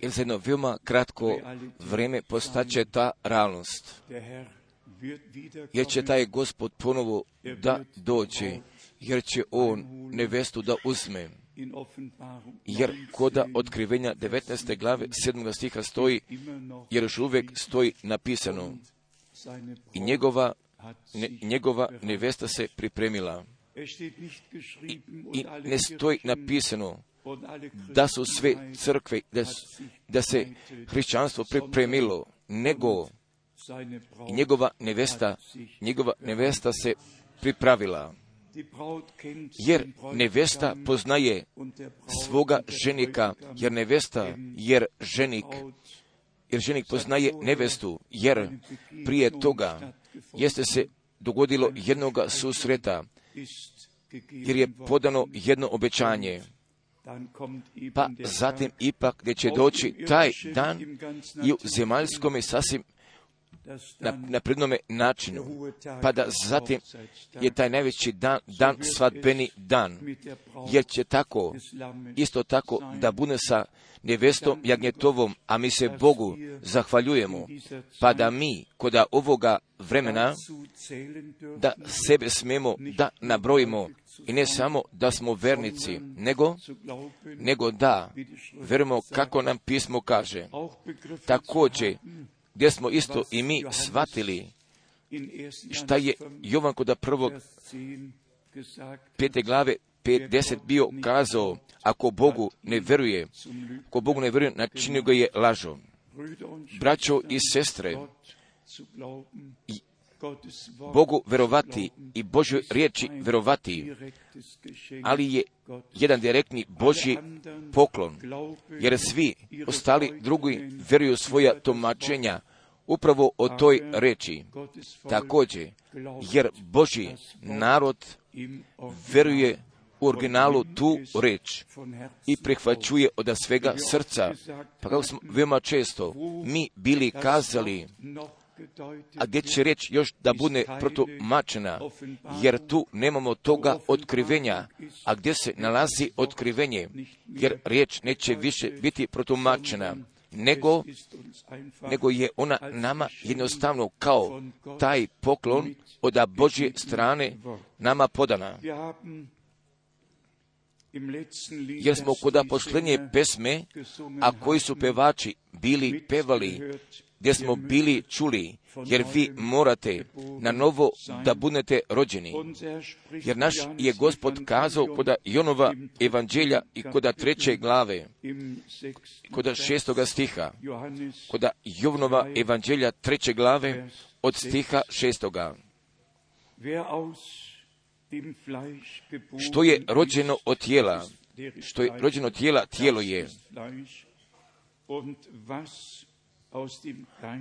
Jer za jedno veoma kratko vrijeme postaće ta realnost. Jer će taj gospod ponovo da dođe, jer će on nevestu da uzme. Jer koda otkrivenja 19. glave 7. stiha stoji, jer još uvijek stoji napisano i njegova, ne, njegova nevesta se pripremila. I, ne stoji napisano da su sve crkve, da, da se hrišćanstvo pripremilo, nego njegova nevesta, njegova nevesta se pripravila. Jer nevesta poznaje svoga ženika, jer nevesta, jer ženik, jer ženik poznaje nevestu, jer prije toga jeste se dogodilo jednoga susreta, jer je podano jedno obećanje. Pa zatim ipak gdje će doći taj dan i u zemaljskome sasvim na, na prednome načinu, pa da zatim je taj najveći dan, dan svadbeni dan, jer će tako, isto tako da bude sa nevestom jagnjetovom, a mi se Bogu zahvaljujemo, pa da mi, koda ovoga vremena, da sebe smemo da nabrojimo. I ne samo da smo vernici, nego, nego da verujemo kako nam pismo kaže. Također, gdje smo isto i mi shvatili šta je Jovan kod prvog pete glave 50 bio kazao, ako Bogu ne veruje, ako Bogu ne veruje, načinio ga je lažom. Braćo i sestre, Bogu verovati i Božoj riječi verovati, ali je jedan direktni Božji poklon, jer svi ostali drugi veruju svoja tumačenja upravo o toj reči. Također, jer Božji narod veruje u originalu tu reč i prihvaćuje od svega srca. Pa kako smo veoma često mi bili kazali, a gdje će riječ još da bude protumačena, jer tu nemamo toga otkrivenja, a gdje se nalazi otkrivenje, jer riječ neće više biti protumačena, nego, nego je ona nama jednostavno kao taj poklon od Božje strane nama podana. Jer smo kod posljednje pesme, a koji su pevači bili pevali, gdje smo bili čuli, jer vi morate na novo da budete rođeni. Jer naš je gospod kazao kod Jonova evanđelja i kod treće glave, kod šestoga stiha, kod Jovnova evanđelja treće glave od stiha šestoga. Što je rođeno od tijela, što je rođeno tijela, tijelo je.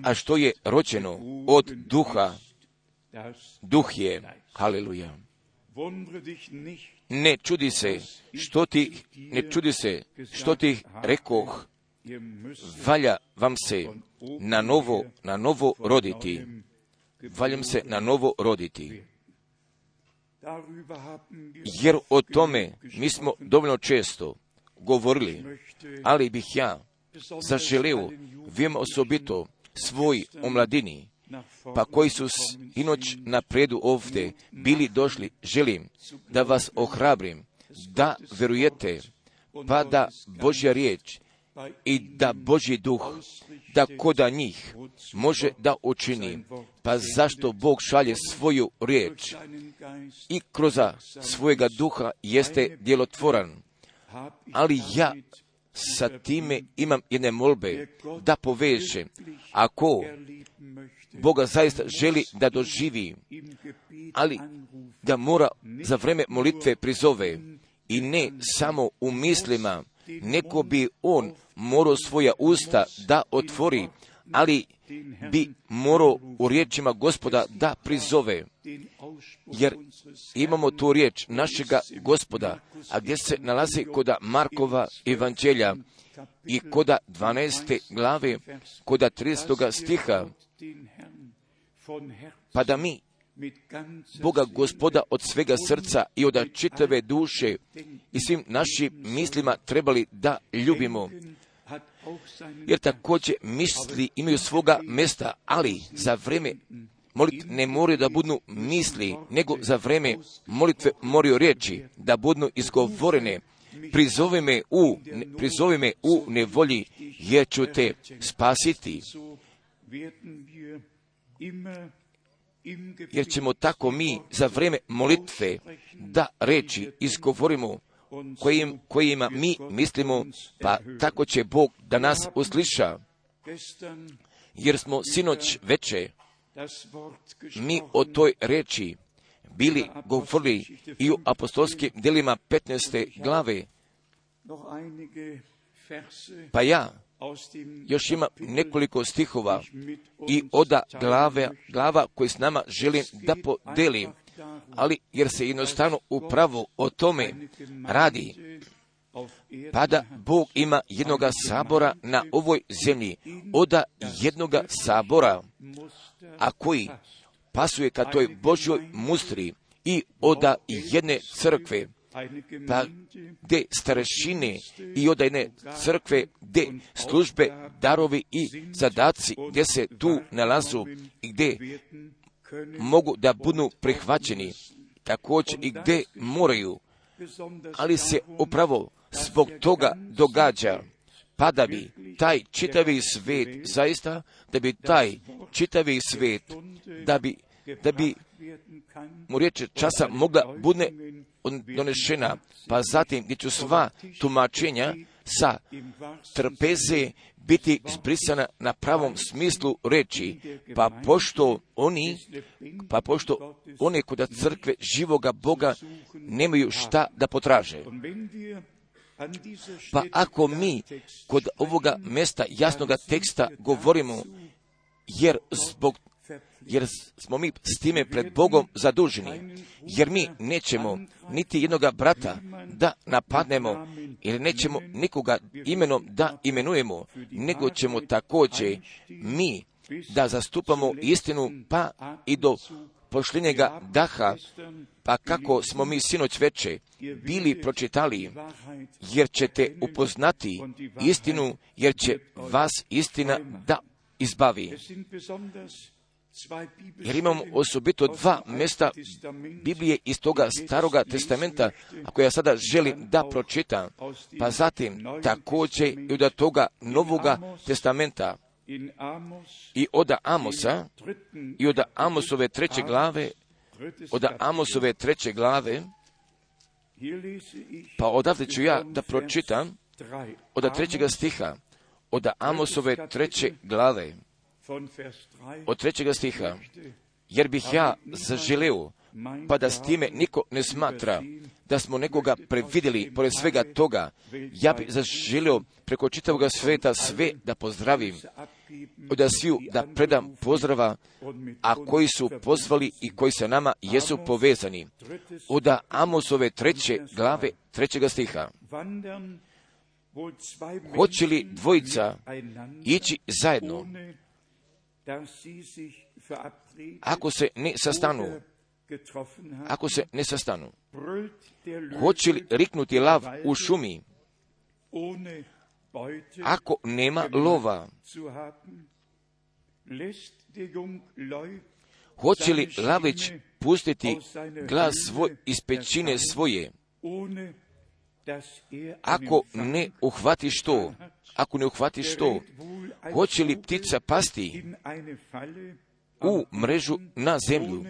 A što je rođeno od duha, duh je. Haleluja. Ne čudi se što ti, ne čudi se što ti rekoh, valja vam se na novo, na novo roditi. Valjam se na novo roditi. Jer o tome mi smo dovoljno često govorili, ali bih ja zaželio vim osobito svoj omladini, pa koji su inoć na predu ovdje bili došli, želim da vas ohrabrim, da verujete, pa da Božja riječ i da Božji duh, da koda njih može da učini, pa zašto Bog šalje svoju riječ i kroz svojega duha jeste djelotvoran. Ali ja sa time imam jedne molbe da poveže. Ako Boga zaista želi da doživi, ali da mora za vreme molitve prizove i ne samo u mislima, neko bi on morao svoja usta da otvori, ali bi morao u riječima gospoda da prizove. Jer imamo tu riječ našega gospoda, a gdje se nalazi koda Markova evanđelja i koda 12. glave, koda 30. stiha, pa da mi Boga gospoda od svega srca i od čitave duše i svim našim mislima trebali da ljubimo. Jer također misli imaju svoga mesta, ali za vreme molit ne moraju da budu misli, nego za vreme molitve moraju riječi da budu izgovorene. Prizovi me u, prizovi me u nevolji, jer ću te spasiti. Jer ćemo tako mi za vreme molitve da reći izgovorimo kojim, kojima mi mislimo, pa tako će Bog da nas usliša. Jer smo sinoć veče mi o toj reči bili govorili i u apostolskim delima 15. glave. Pa ja još ima nekoliko stihova i oda glave, glava koji s nama želim da podelim, ali jer se jednostavno upravo o tome radi, pa da Bog ima jednoga sabora na ovoj zemlji, oda jednoga sabora, a koji pasuje ka toj Božjoj mustri i oda jedne crkve, pa gdje starešine i od jedne crkve, gdje službe, darovi i zadaci, gdje se tu nalazu i gdje mogu da budu prihvaćeni, također i gdje moraju, ali se upravo zbog toga događa, pa da bi taj čitavi svet, zaista, da bi taj čitavi svet, da bi, da bi mu riječ časa mogla bude donešena, pa zatim gdje ću sva tumačenja sa trpeze biti zbrisana na pravom smislu reći, pa pošto oni, pa pošto one kod crkve živoga Boga nemaju šta da potraže. Pa ako mi kod ovoga mesta jasnoga teksta govorimo, jer zbog jer smo mi s time pred Bogom zaduženi, jer mi nećemo niti jednoga brata da napadnemo, jer nećemo nikoga imenom da imenujemo, nego ćemo također mi da zastupamo istinu pa i do pošljenjega daha, pa kako smo mi sinoć veče bili pročitali, jer ćete upoznati istinu, jer će vas istina da izbavi. Jer imamo osobito dva mjesta Biblije iz toga staroga testamenta, ako ja sada želim da pročitam, pa zatim također i od toga novoga testamenta. i od Amosa i od Amosove treće glave, od Amosove treće glave, pa odavde ću ja da pročitam od trećega stiha, od Amosove treće glave, od trećega stiha, jer bih ja zaželeo, pa da s time niko ne smatra da smo nekoga previdjeli pored svega toga, ja bih zaželio preko čitavoga sveta sve da pozdravim, da sviju da predam pozdrava, a koji su pozvali i koji sa nama jesu povezani. Od Amosove treće glave trećega stiha. Hoće li dvojica ići zajedno, ako se ne sastanu, ako se ne sastanu, hoće li riknuti lav u šumi, ako nema lova, hoće li lavić pustiti glas svoj iz pećine svoje, ako ne uhvatiš to, ako ne uhvatiš to, hoće li ptica pasti u mrežu na zemlju,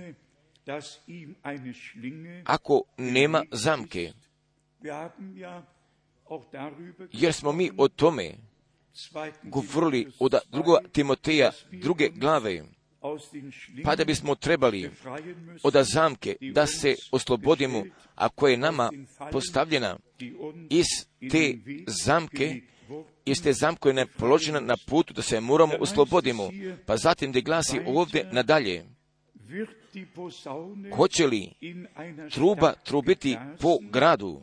ako nema zamke? Jer smo mi o tome govorili od drugog Timoteja druge glave, pa da bismo trebali od zamke da se oslobodimo, a koja je nama postavljena iz te zamke, iz te zamke je položena na putu da se moramo oslobodimo. Pa zatim gdje glasi ovdje nadalje, hoće li truba trubiti po gradu,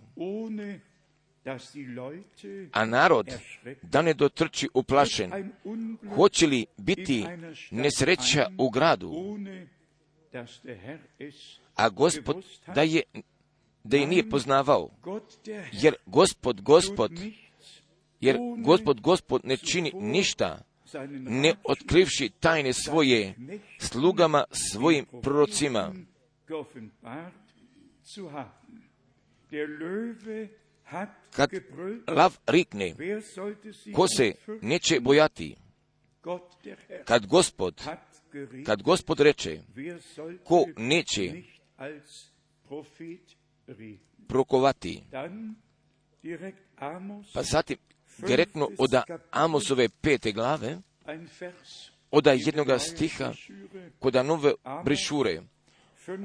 a narod da ne dotrči uplašen, hoće li biti nesreća u gradu, a gospod da je, da je nije poznavao, jer gospod, gospod, jer gospod, gospod ne čini ništa, ne otkrivši tajne svoje slugama svojim prorocima. Kad lav rikne, ko se neće bojati, kad gospod, kad gospod reče, ko neće prokovati, pa zatim direktno od Amosove pete glave, od jednoga stiha, kod nove brišure,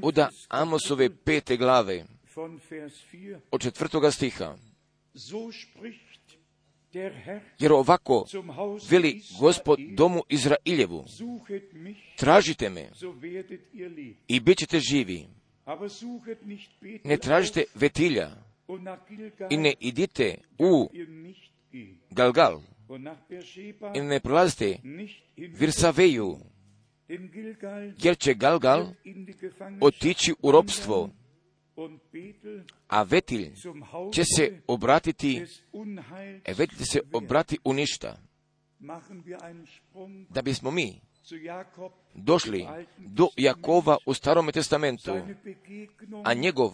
od Amosove pete glave, von Vers 4. od četvrtoga stiha. Jer ovako veli gospod domu Izrailjevu, tražite me i bit ćete živi. Ne tražite vetilja i ne idite u. Galgal i ne prolazite. Virsaveju, jer će Galgal otići u robstvo, a Vetilj će se obratiti, e Vetilj se obrati u ništa. Da bismo mi došli do Jakova u Starome testamentu, a njegov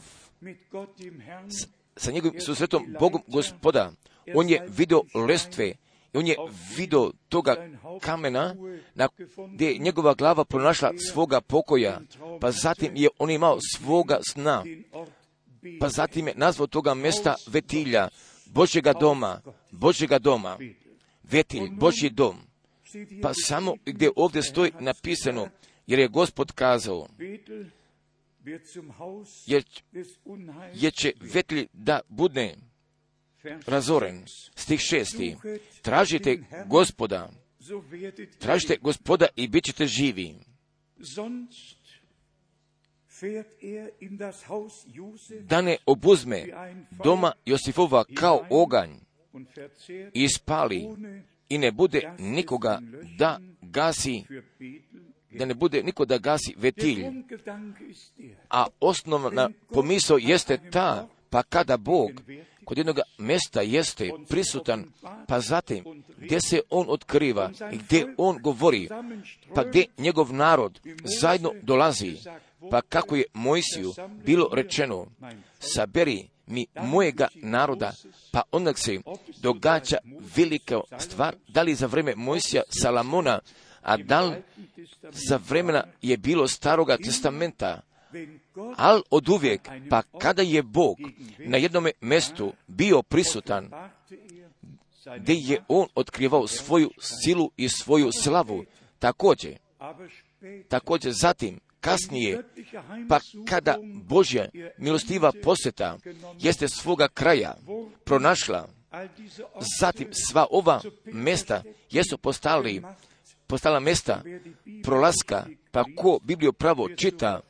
sa njegovim susretom Bogom gospoda, on je video lestve i on je video toga kamena na gdje je njegova glava pronašla svoga pokoja, pa zatim je on imao svoga sna, pa zatim je nazvao toga mesta Vetilja, Božjega doma, Božjega doma, Vetilj, Božji dom. Pa samo gdje ovdje stoji napisano, jer je gospod kazao, jer, jer će Vetilj da bude. Vers razoren. Stih šesti. Tražite gospoda, tražite gospoda i bit ćete živi. Er Da ne obuzme doma Josifova kao oganj i spali i ne bude nikoga da gasi, da ne bude niko da gasi vetilj. A osnovna pomisao jeste ta, pa kada Bog kod jednog mesta jeste prisutan, pa zatim gdje se On otkriva i gdje On govori, pa gdje njegov narod zajedno dolazi, pa kako je Mojsiju bilo rečeno, saberi mi mojega naroda, pa onda se događa velika stvar, da li za vreme Mojsija Salamona, a da li za vremena je bilo staroga testamenta, ali od uvijek, pa kada je Bog na jednom mjestu bio prisutan, gdje je On otkrivao svoju silu i svoju slavu, također, također zatim, kasnije, pa kada Božja milostiva posjeta jeste svoga kraja pronašla, zatim sva ova mesta jesu postali, postala mesta prolaska, pa ko Bibliju pravo čita,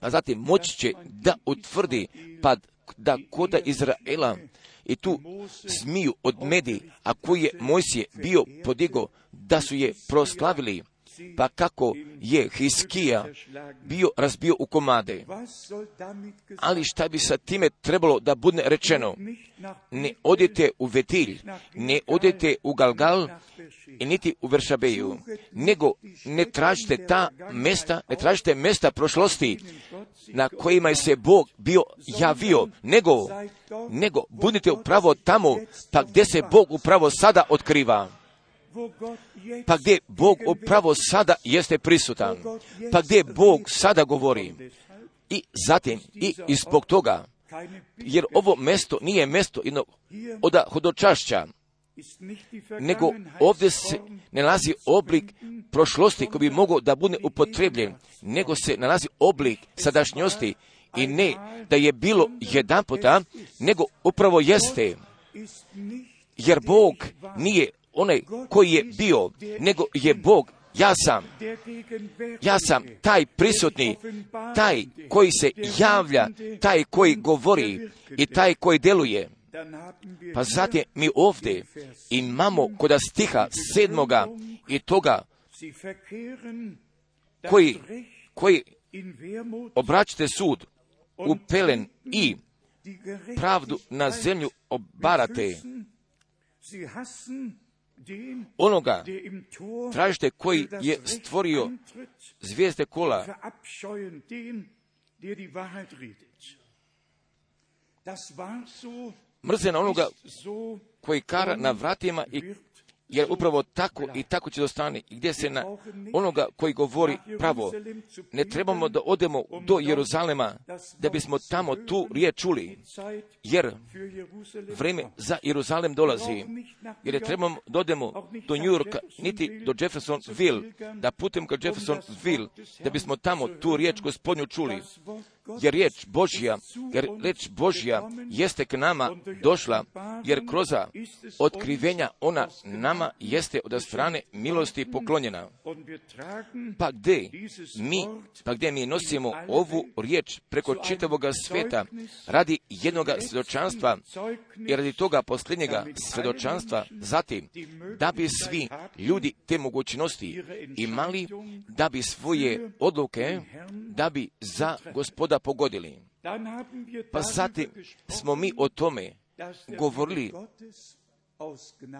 a zatim moći će da utvrdi pa da koda Izraela i tu zmiju od medi, a koji je Mojsije bio podigo da su je proslavili, pa kako je Hiskija bio razbio u komade. Ali šta bi sa time trebalo da bude rečeno? Ne odete u Vetilj, ne odete u Galgal i niti u Veršabeju, nego ne tražite ta mesta, ne tražite mesta prošlosti na kojima je se Bog bio javio, nego, nego budite upravo tamo, pa gdje se Bog upravo sada otkriva, pa gdje Bog upravo sada jeste prisutan, pa gdje Bog sada govori. I zatim, i zbog toga, jer ovo mesto nije mesto jednog oda hodočašća, nego ovdje se ne nalazi oblik prošlosti koji bi mogao da bude upotrebljen, nego se nalazi oblik sadašnjosti i ne da je bilo jedan puta, nego upravo jeste, jer Bog nije onaj koji je bio, nego je Bog, ja sam, ja sam taj prisutni, taj koji se javlja, taj koji govori i taj koji deluje. Pa zatim mi ovdje imamo kod stiha sedmoga i toga koji, koji obraćite sud u pelen i pravdu na zemlju obarate. Onoga tražite koji je stvorio zvijezde kola, mrze na onoga koji kara na vratima i jer upravo tako i tako će dostani i gdje se na onoga koji govori pravo. Ne trebamo da odemo do Jeruzalema da bismo tamo tu riječ čuli, jer vreme za Jeruzalem dolazi. Jer ne trebamo da odemo do New Yorka, niti do Jeffersonville, da putem ka Jeffersonville, da bismo tamo tu riječ gospodnju čuli. Jer riječ Božja, jer riječ Božja jeste k nama došla, jer kroz otkrivenja ona nama jeste od strane milosti poklonjena. Pa gdje mi, pa gdje mi nosimo ovu riječ preko čitavoga sveta radi jednoga svjedočanstva i radi toga posljednjega svjedočanstva, zatim da bi svi ljudi te mogućnosti imali, da bi svoje odluke, da bi za gospoda pogodili. Pa zatim smo mi o tome govorili,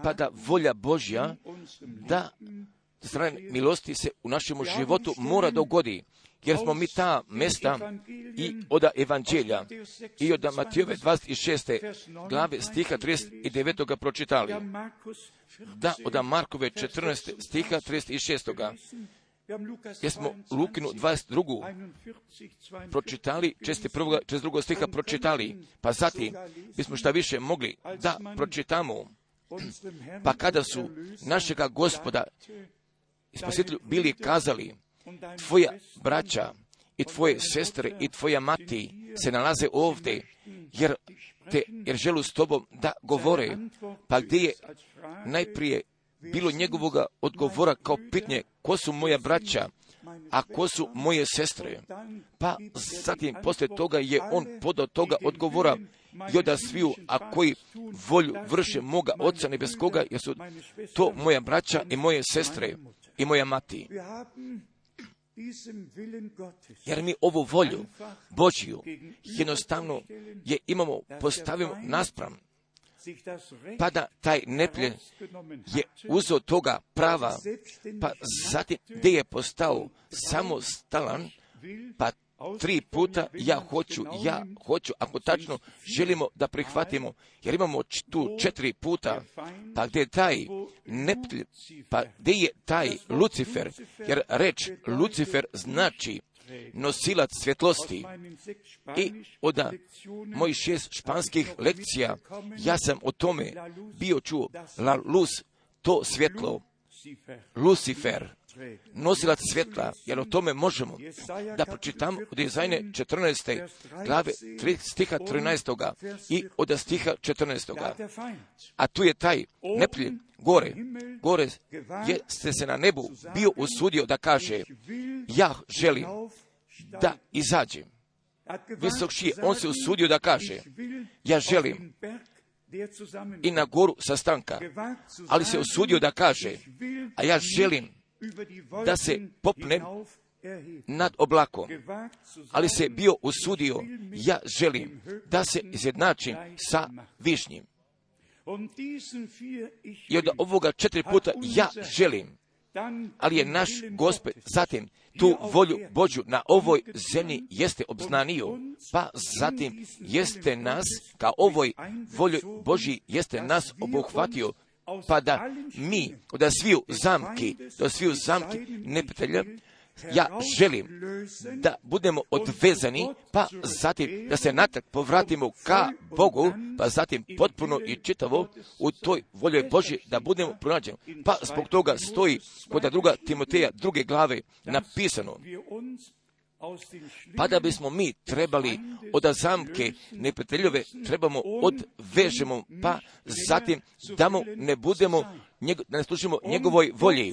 pa da volja Božja, da strane milosti se u našem životu mora dogodi, jer smo mi ta mesta i od evanđelja i od Matijove 26. glave stiha 39. pročitali. Da, od Markove 14. stiha 36. Jer smo Lukinu 22. pročitali, 42. stiha pročitali, pa zatim bismo šta više mogli da pročitamo. Pa kada su našega gospoda i spasitelju bili kazali, tvoja braća i tvoje sestre i tvoja mati se nalaze ovdje, jer, te, jer želu s tobom da govore. Pa gdje je najprije bilo njegovoga odgovora kao pitanje ko su moja braća, a ko su moje sestre. Pa zatim poslije toga je on podao toga odgovora i da sviju, a koji volju vrše moga Oca nebeskoga, jer su to moja braća i moje sestre i moja mati. Jer mi ovu volju Božju jednostavno je imamo, postavimo naspram pa da taj nepljen je uzeo toga prava, pa zatim gdje je postao samostalan, pa tri puta ja hoću, ja hoću, ako tačno želimo da prihvatimo, jer imamo tu četiri puta, pa gdje je taj nepljen, pa gdje je taj Lucifer, jer reč Lucifer znači nosilac svjetlosti. I od mojih šest španskih lekcija ja sam o tome bio čuo. La luz, to svjetlo. Lucifer, nosilac svjetla, jer o tome možemo da pročitamo od Izajne 14. glave stiha 13. i od stiha 14. A tu je taj nepljen gore, gore jeste se na nebu bio usudio da kaže, ja želim da izađem. Visok šije, on se usudio da kaže, ja želim i na goru sastanka, ali se usudio da kaže, a ja želim da se popnem nad oblakom, ali se bio usudio, ja želim da se izjednačim sa višnjim. I od ovoga četiri puta ja želim, ali je naš Gospod zatim tu volju Bođu na ovoj zemlji jeste obznanio, pa zatim jeste nas, kao ovoj volju Božji jeste nas obuhvatio, pa da mi od sviju zamki, do sviju zamki neprijatelja, ja želim da budemo odvezani, pa zatim da se natrag povratimo ka Bogu, pa zatim potpuno i čitavo u toj volji Božje da budemo pronađeni. Pa zbog toga stoji kod druga Timoteja druge glave napisano, pa da bismo mi trebali od zamke neprijateljove trebamo odvežemo, pa zatim da mu ne budemo, da ne slušimo njegovoj volji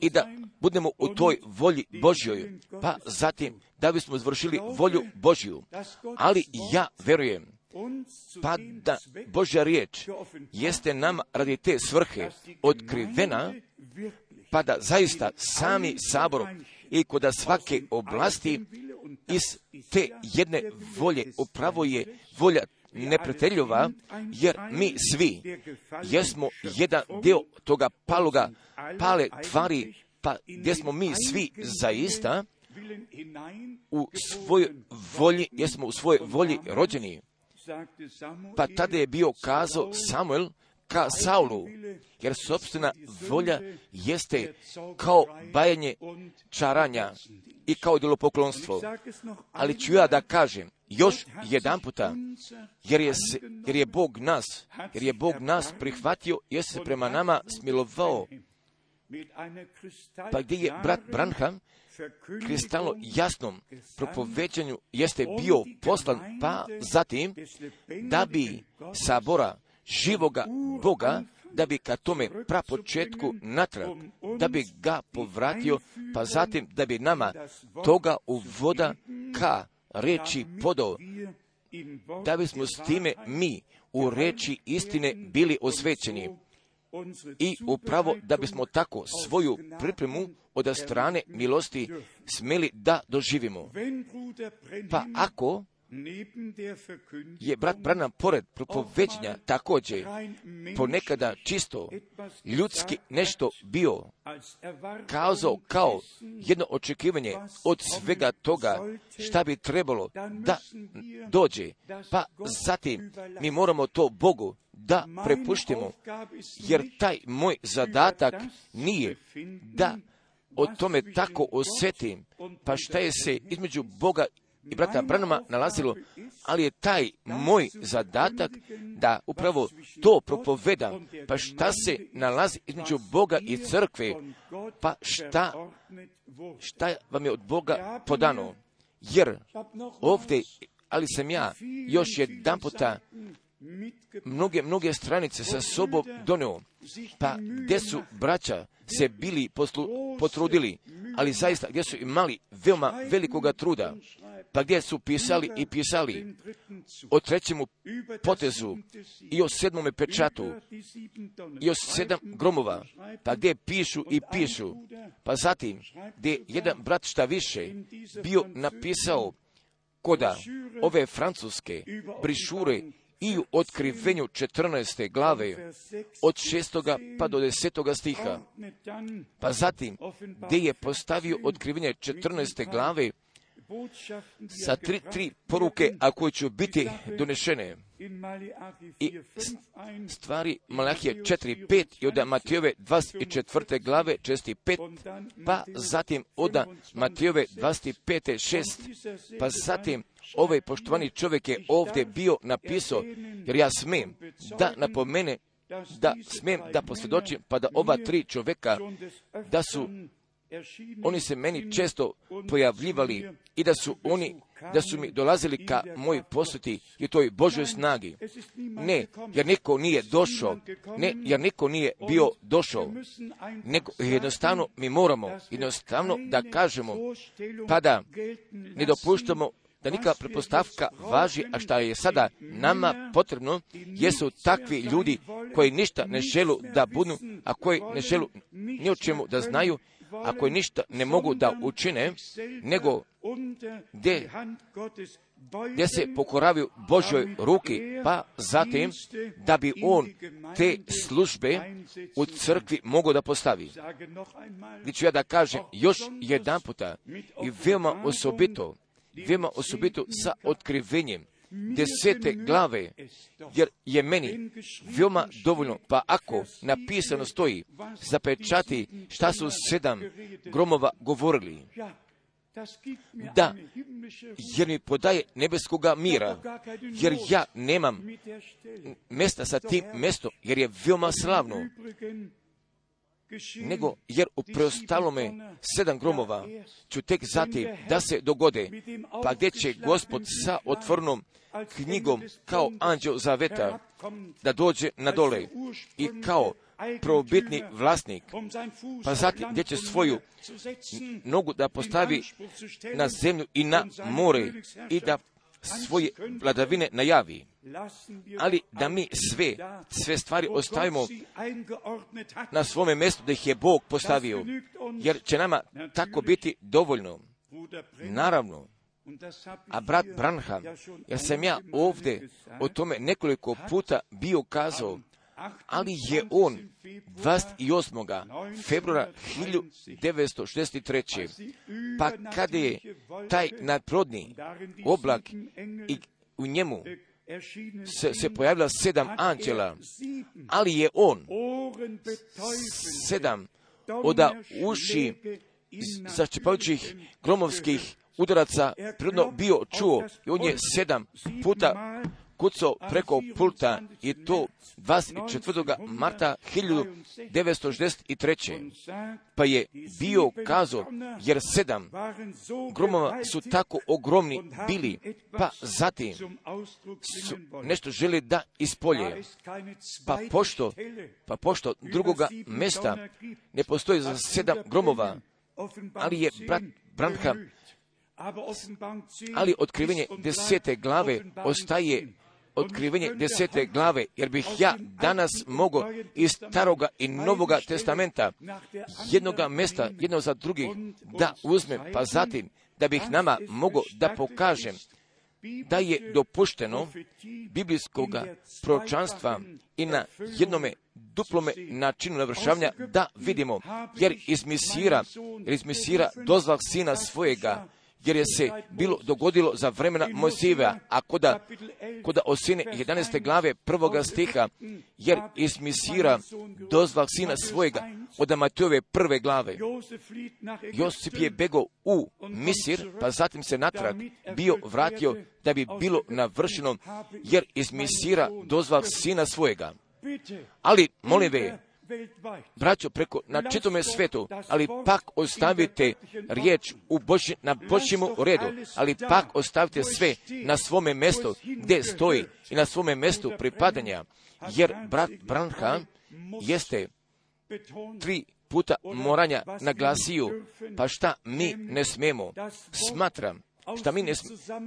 i da budemo u toj volji Božjoj, pa zatim da bismo izvršili volju Božju. Ali ja verujem, pa da Božja riječ jeste nam radi te svrhe otkrivena, pa da zaista sami sabor i kod svake oblasti iz te jedne volje upravo je volja neprijateljova, jer mi svi jesmo jedan dio toga paloga, pale tvari, pa gdje smo mi svi zaista u svojoj volji, jesmo u svojoj volji rođeni. Pa tada je bio kazao Samuel ka Saulu, jer sobstvena volja jeste kao bajanje čaranja i kao djelopoklonstvo. Ali ću ja da kažem još jedan puta, jer je, se, jer je Bog nas, jer je Bog nas prihvatio, jer se prema nama smilovao. Pa gdje je brat Branham kristalno jasnom propoveđanju jeste bio poslan, pa zatim da bi sabora živoga Boga, da bi ka tome prapočetku natrag, da bi ga povratio, pa zatim da bi nama toga uvoda ka reči podao, da bismo s time mi u reči istine bili osvećeni i upravo da bismo tako svoju pripremu od strane milosti smeli da doživimo. Pa ako je brat Branham pored propoveđenja također ponekada čisto ljudski nešto bio kazao kao jedno očekivanje od svega toga šta bi trebalo da dođe. Pa zatim mi moramo to Bogu da prepuštimo, jer taj moj zadatak nije da o tome tako osjetim, pa šta je se između Boga i brata Branama nalazilo, ali je taj moj zadatak da upravo to propovedam. Pa šta se nalazi između Boga i crkve? Pa šta, šta vam je od Boga podano? Jer ovdje, ali sam ja još jedan puta mnoge, mnoge stranice sa sobom donio, pa gdje su braća se bili poslu, potrudili, ali zaista gdje su imali veoma velikoga truda, pa gdje su pisali i pisali? O trećemu potezu i o sedmome pečatu i o sedam gromova, pa gdje pišu i pišu, pa zatim gdje jedan brat šta više bio napisao koda ove francuske brišure i u otkrivenju 14. glave od 6. pa do 10. stiha. Pa zatim, gdje je postavio otkrivenje 14. glave sa tri, tri poruke, a koje će biti donešene. I stvari Malahije 4, 5 i od Matijove 24. glave 6, 5, pa zatim od Matijove 25, 6, pa zatim ovaj poštovani čovjek je ovdje bio napisao, jer ja smem da napomene, da smem da posvjedočim, pa da ova tri čovjeka, da su oni se meni često pojavljivali i da su oni, da su mi dolazili ka moj posjeti i toj Božoj snagi. Ne, jer niko nije došao, ne, jer niko nije bio došao, nego jednostavno mi moramo jednostavno da kažemo, pa da ne dopuštamo da nika prepostavka važi, a šta je sada nama potrebno, jesu takvi ljudi koji ništa ne želu da budu, a koji ne želu ni o čemu da znaju, a koji ništa ne mogu da učine, nego gdje, gdje se pokoravaju Božoj ruki, pa zatim da bi on te službe u crkvi mogo da postavi. Gdje ću ja da kažem još jedan puta i veoma osobito, veoma osobito sa otkrivenjem desete glave, jer je meni veoma dovoljno, pa ako napisano stoji, zapečati šta su sedam gromova govorili, da, jer mi podaje nebeskoga mira, jer ja nemam mesta sa tim mestom, jer je veoma slavno, nego jer u preostalome sedam gromova. Ću tek zati da se dogode, pa gdje će gospod sa otvornom knjigom kao anđeo zaveta da dođe na dole i kao probitni vlasnik, pa zatim gdje će svoju nogu da postavi na zemlju i na more i da svoje vladavine najavi. Ali da mi sve, sve stvari ostavimo na svome mjestu da ih je Bog postavio, jer će nama tako biti dovoljno. Naravno, a brat Branham, jer sam ja ovdje o tome nekoliko puta bio kazao, ali je on 28. 28. februara 1963. pa kada je taj nadprodni oblak i u njemu se, se pojavila sedam anđela, ali je on sedam oda uši začepajućih gromovskih udaraca prirodno bio čuo i on je sedam puta kucao preko pulta i to 24. marta 1963. Pa je bio kazao, jer sedam gromova su tako ogromni bili, pa zatim su nešto želi da ispolje. Pa pošto, pa pošto drugoga mesta ne postoji za sedam gromova, ali je brat Branham, ali otkrivenje desete glave ostaje otkrivenje desete glave, jer bih ja danas mogao iz staroga i novoga testamenta jednoga mesta, jedno za drugih, da uzmem, pa zatim da bih nama mogao da pokažem da je dopušteno biblijskog pročanstva i na jednome duplome načinu navršavanja da vidimo, jer iz misira, jer iz misira dozvak sina svojega, jer je se bilo dogodilo za vremena Mojsijeva, a koda, koda osine 11. glave prvoga stiha, jer iz Misira dozvak sina svojega od Amatijove prve glave. Josip je bego u Misir, pa zatim se natrag bio vratio da bi bilo navršeno, jer iz Misira dozvak sina svojega. Ali, molim ve, braćo, preko, na čitome svetu, ali pak ostavite riječ u Boži, na Božjemu redu, ali pak ostavite sve na svome mjestu gdje stoji i na svome mjestu pripadanja, jer brat Branham jeste tri puta moranja naglasio, pa šta mi ne smemo, smatram, šta mi ne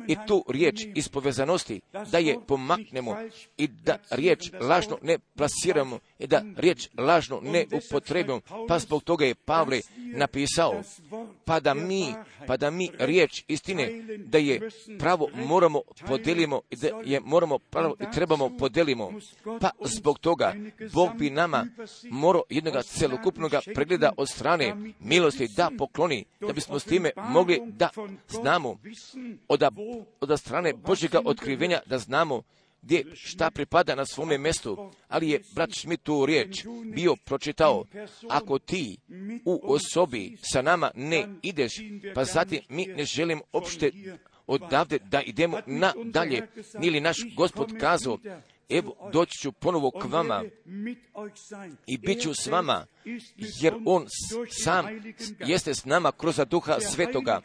i tu riječ iz povezanosti, da je pomaknemo i da riječ lažno ne plasiramo i da riječ lažno ne upotrebimo, pa zbog toga je Pavle napisao, pa da mi, pa da mi riječ istine, da je pravo moramo podelimo i da je moramo pravo i trebamo podelimo, pa zbog toga Bog bi nama morao jednoga celokupnog pregleda od strane milosti da pokloni, da bismo s time mogli da znamo od, od strane Božjega otkrivenja da znamo gdje šta pripada na svome mjestu, ali je brat Schmidt tu riječ bio pročitao, ako ti u osobi sa nama ne ideš, pa zatim mi ne želim opšte odavde da idemo na dalje, nili naš gospod kazao, evo doći ću ponovo k vama i bit ću s vama, jer on sam jeste s nama kroz duha svetoga,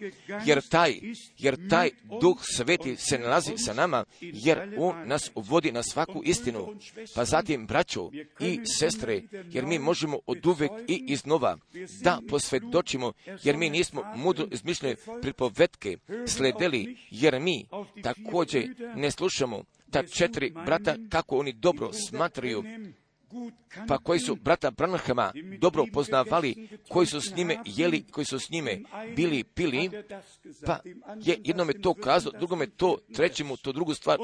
jer taj, jer taj duh sveti se nalazi sa nama, jer on nas uvodi na svaku istinu. Pa zatim, braćo i sestre, jer mi možemo od uvek i iznova da posvjedočimo, jer mi nismo mudro izmišljene pripovetke sledeli, jer mi također ne slušamo ta četiri brata, kako oni dobro smatraju, pa koji su brata Branhama dobro poznavali, koji su s njime jeli, koji su s njime bili pili, pa je jednome to kazao, drugome to, trećemu to drugu stvar,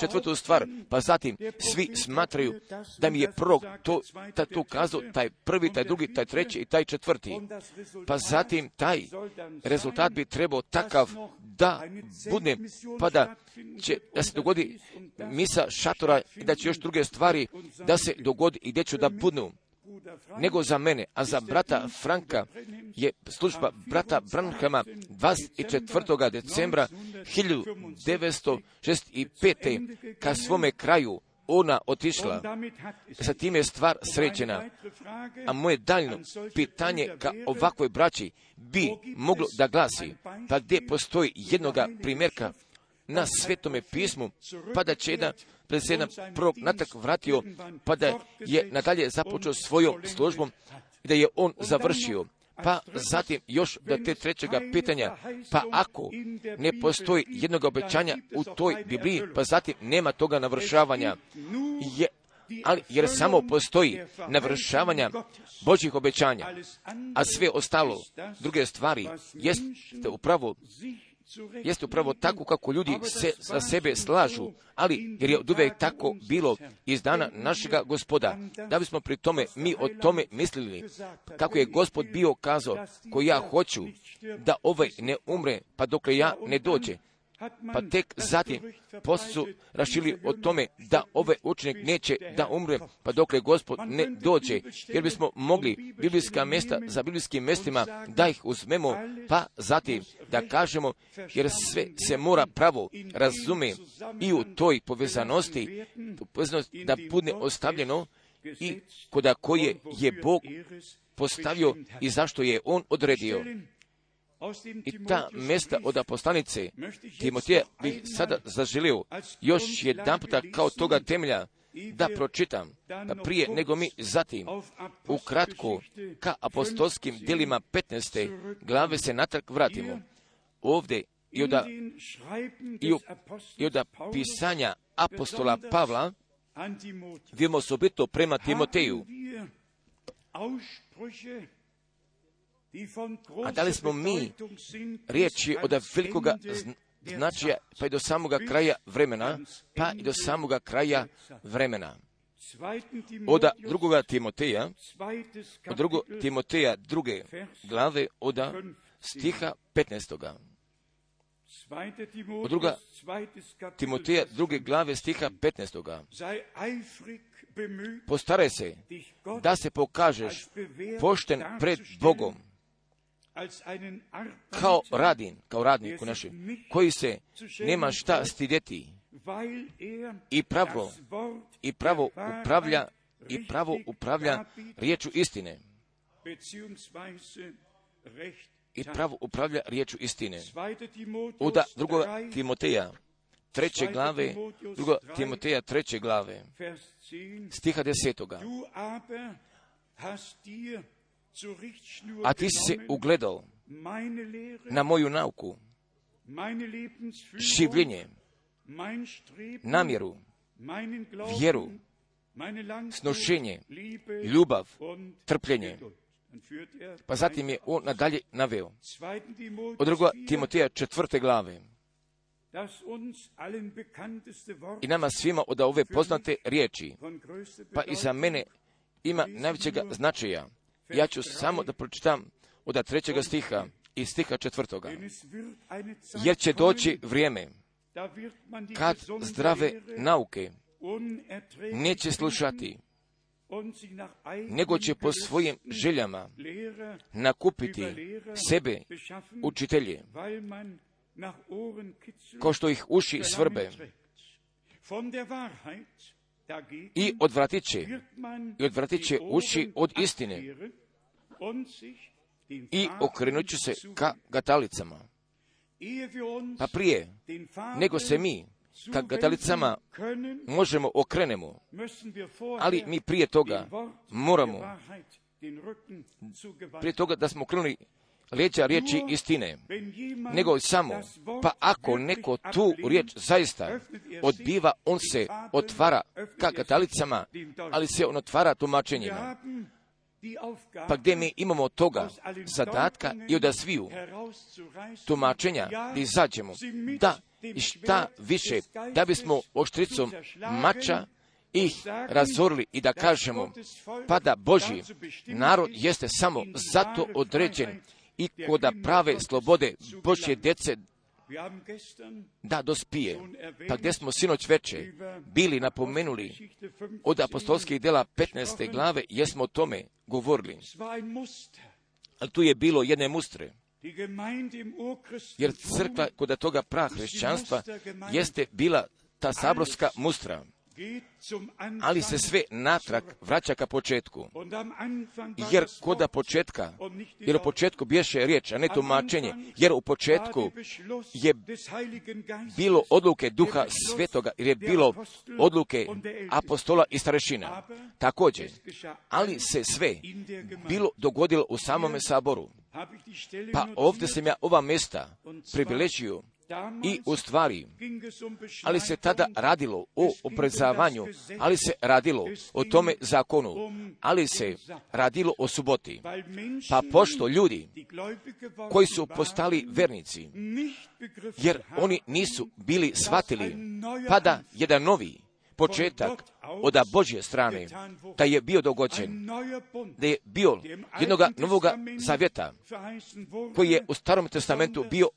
četvrtu stvar, pa zatim svi smatraju da mi je prvog to, ta, to kazao, taj prvi, taj drugi, taj treći i taj četvrti. Pa zatim taj rezultat bi trebao takav da bude, pa da će da se dogodi misa šatora i da će još druge stvari da se dogodi i gdje ću da budnu nego za mene, a za brata Franka je služba brata Branhama 24. decembra 1965. ka svome kraju ona otišla. Sa tim je stvar sređena. A moje daljno pitanje ka ovakvoj braći bi moglo da glasi, pa gdje postoji jednoga primjerka na svetome pismu, pa da će jedan pred se prvog natak vratio, pa da je nadalje započeo svojom službom i da je on završio. Pa zatim još do te trećega pitanja, pa ako ne postoji jednog obećanja u toj Bibliji, pa zatim nema toga navršavanja, je, ali jer samo postoji navršavanja Božih obećanja, a sve ostalo, druge stvari, jeste upravo jeste upravo tako kako ljudi se za sebe slažu, ali jer je od uvijek tako bilo iz dana našega gospoda, da bismo pri tome mi o tome mislili, kako je gospod bio kazao, ko ja hoću da ovaj ne umre, pa dokle ja ne dođe, pa tek zatim su rašili o tome da ovaj učenik neće da umre, pa dokle gospod ne dođe, jer bismo mogli biblijska mjesta za biblijskim mjestima da ih uzmemo, pa zatim da kažemo, jer sve se mora pravo razume i u toj povezanosti, da bude ostavljeno i koda koje je Bog postavio i zašto je On odredio. I ta mjesta od apostanice Timotije bih sada zaželio još jedan puta kao toga temelja da pročitam, da prije nego mi zatim ukratko ka apostolskim djelima 15. glave se natrag vratimo. Ovdje i od, i, i od pisanja apostola Pavla vidimo osobito prema Timoteju. A da li smo mi riječi od velikoga značaja pa i do samoga kraja vremena, pa i do samoga kraja vremena. Od drugoga Timoteja, od drugog Timoteja druge glave, od stiha 15. Od druga Timoteja druge glave stiha 15. Postare se da se pokažeš pošten pred Bogom, kao radin, kao radnik u našem, koji se nema šta stidjeti i pravo, i pravo upravlja, i pravo upravlja riječu istine. I pravo upravlja riječu istine. Uda drugoga Timoteja, treće glave, drugo Timoteja treće glave, stiha desetoga a ti si se ugledao na moju nauku, življenje, namjeru, vjeru, snošenje, ljubav, trpljenje. Pa zatim je on nadalje naveo. Od drugo Timoteja četvrte glave. I nama svima od ove poznate riječi, pa i za mene ima najvećega značaja, ja ću samo da pročitam od trećega stiha i stiha četvrtoga. Jer će doći vrijeme kad zdrave nauke neće slušati, nego će po svojim željama nakupiti sebe učitelje, ko što ih uši svrbe i odvratit će, i odvratit će uši od istine i okrenut će se ka gatalicama. Pa prije, nego se mi ka gatalicama možemo okrenemo, ali mi prije toga moramo, prije toga da smo okrenuli leđa riječi istine, nego samo, pa ako neko tu riječ zaista odbiva, on se otvara ka katalicama, ali se on otvara tumačenjima. Pa gdje mi imamo toga zadatka i od sviju tumačenja da izađemo, da i šta više, da bismo oštricom mača ih razorili i da kažemo, pa da Boži narod jeste samo zato određen i koda prave slobode Božje djece da dospije. Pa gdje smo sinoć veče bili napomenuli od apostolskih dela 15. glave, jesmo o tome govorili. Ali tu je bilo jedne mustre. Jer crkva kod toga pra hrišćanstva jeste bila ta saborska mustra. Ali se sve natrag vraća ka početku. Jer koda početka, jer u početku bješe riječ, a ne tumačenje, jer u početku je bilo odluke duha svetoga, jer je bilo odluke apostola i starešina. Također, ali se sve bilo dogodilo u samome saboru. Pa ovdje sam ja ova mjesta priviležio i u stvari, ali se tada radilo o oprezavanju, ali se radilo o tome zakonu, ali se radilo o suboti. Pa pošto ljudi koji su postali vernici, jer oni nisu bili shvatili, pada jedan novi početak od Božje strane, da je bio dogođen, da je bio jednoga novoga zavjeta, koji je u starom testamentu bio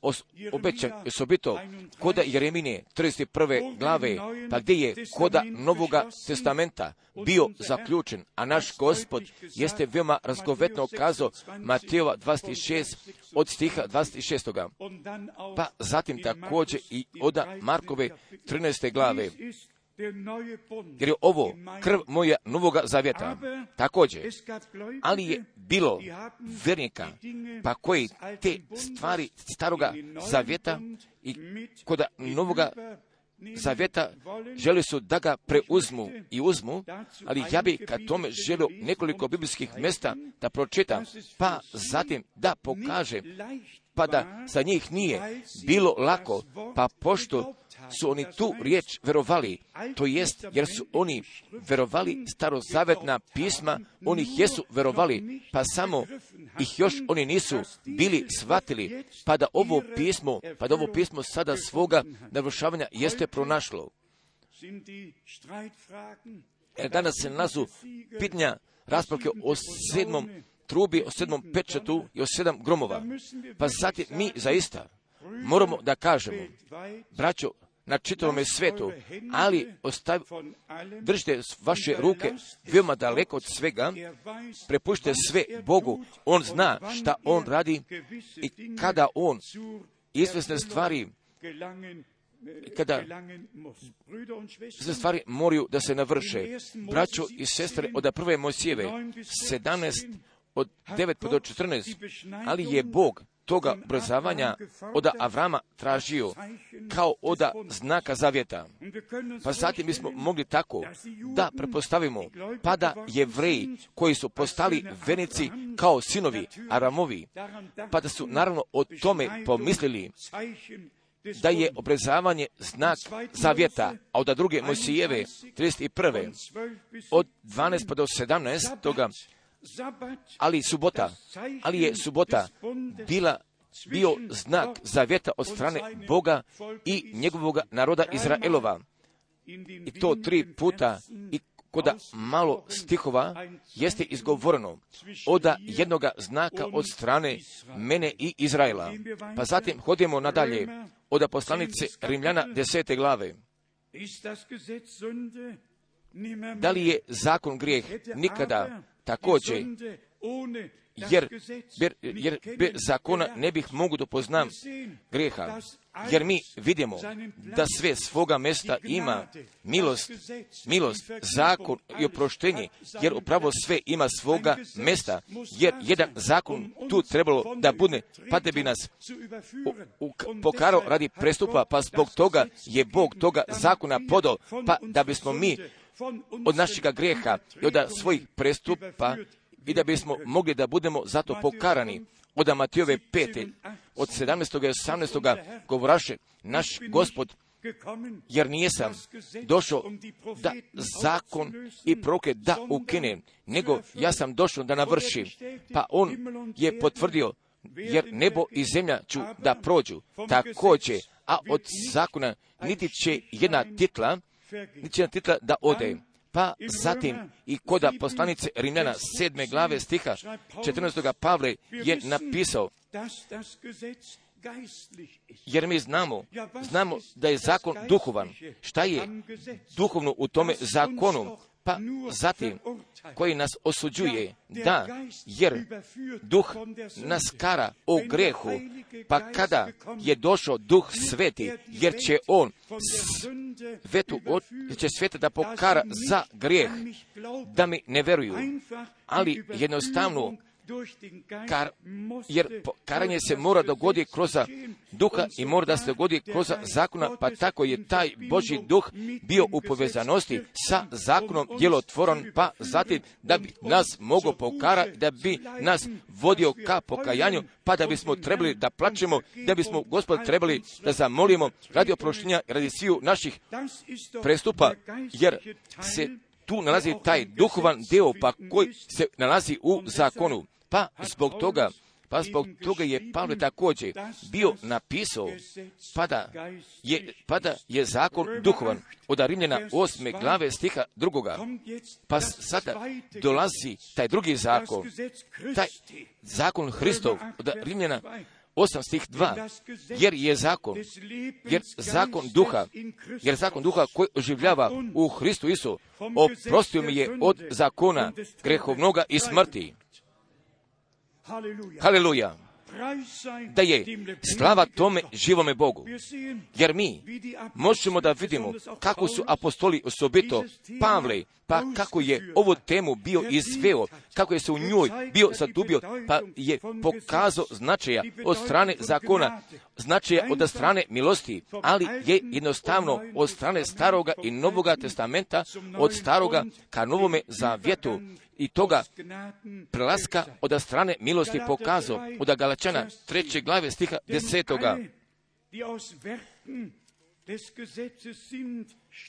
obećan osobito koda Jeremine 31. glave, pa gdje je koda novoga testamenta bio zaključen, a naš gospod jeste veoma razgovetno kazao Matejova 26 od stiha 26. Pa zatim također i oda Markove 13. glave, jer je ovo krv moja novoga zavjeta. Također, ali je bilo vernika, pa koji te stvari staroga zavjeta i koda novoga zavjeta želi su da ga preuzmu i uzmu, ali ja bi kad tome želio nekoliko biblijskih mjesta da pročitam, pa zatim da pokaže, pa da za njih nije bilo lako, pa pošto su oni tu riječ verovali, to jest jer su oni verovali starozavetna pisma, oni ih jesu verovali, pa samo ih još oni nisu bili shvatili, pa da ovo pismo, pa da ovo pismo sada svoga navršavanja jeste pronašlo. Jer danas se nazu pitanja raspravke o sedmom trubi, o sedmom pečatu i o sedam gromova. Pa zatim mi zaista moramo da kažemo, braćo, na čitavome svetu, ali ostav, držite vaše ruke veoma daleko od svega, prepušte sve Bogu, On zna šta On radi i kada On izvesne stvari kada se stvari moraju da se navrše. Braćo i sestre od prve Mojsijeve, 17 od 9 do 14, ali je Bog toga obrazavanja od Avrama tražio kao oda znaka zavjeta. Pa zatim bismo mogli tako da prepostavimo pa da jevreji koji su postali venici kao sinovi Aramovi, pa da su naravno o tome pomislili da je obrezavanje znak zavjeta, a od druge Mojsijeve 31. od 12 pa do 17. ali subota, ali je subota bila bio znak zavjeta od strane Boga i njegovog naroda Izraelova. I to tri puta i koda malo stihova jeste izgovoreno oda jednoga znaka od strane mene i Izraela. Pa zatim hodimo nadalje oda poslanice Rimljana desete glave. Da li je zakon grijeh? Nikada također, jer, jer, jer bez zakona ne bih mogu da poznam greha. Jer mi vidimo da sve svoga mesta ima milost, milost, zakon i oproštenje, jer upravo sve ima svoga mesta, jer jedan zakon tu trebalo da bude, pa da bi nas u, u, pokarao radi prestupa, pa zbog toga je Bog toga zakona podao, pa da bismo mi od našega grijeha i od svojih prestupa i da bismo mogli da budemo zato pokarani. Od Matijove pete, od 17. i 18. govoraše naš gospod, jer nijesam došao da zakon i proke da ukinem, nego ja sam došao da navršim. Pa on je potvrdio, jer nebo i zemlja ću da prođu. Također, a od zakona niti će jedna titla, jedna titla da ode. Pa zatim i koda poslanice Rimljana sedme glave stiha 14. Pavle je napisao jer mi znamo, znamo da je zakon duhovan. Šta je duhovno u tome zakonu? Pa zatim koji nas osuđuje, da, jer duh nas kara o grehu, pa kada je došao duh sveti, jer će on svetu, će sveta da pokara za grijeh, da mi ne veruju, ali jednostavno Kar, jer karanje se mora dogoditi kroz duha i mora da se dogodi kroz zakona, pa tako je taj Boži duh bio u povezanosti sa zakonom djelotvoron, pa zatim da bi nas mogao pokara, da bi nas vodio ka pokajanju, pa da bismo trebali da plaćemo, da bismo gospod trebali da zamolimo radi oproštenja, radi sviju naših prestupa, jer se tu nalazi taj duhovan deo pa koji se nalazi u zakonu. Pa zbog toga, pa zbog toga je Pavle također bio napisao, pada je, pada je zakon duhovan od Rimljana osme glave stiha drugoga. Pa sada dolazi taj drugi zakon, taj zakon Hristov od Rimljana 8 stih 2, jer je zakon, jer zakon duha, jer zakon duha koji oživljava u Hristu Isu, oprostio mi je od zakona grehovnoga i smrti. Haleluja. Da je. slava tome živome Bogu. Jer mi možemo da vidimo kako su apostoli osobito Pavle, pa kako je ovu temu bio izveo, kako je se u njoj bio zadubio, pa je pokazao značaja od strane zakona, značaja od strane milosti, ali je jednostavno od strane staroga i novoga testamenta, od staroga ka novome zavjetu i toga prelaska od strane milosti pokazao od Galačana treće glave stiha desetoga.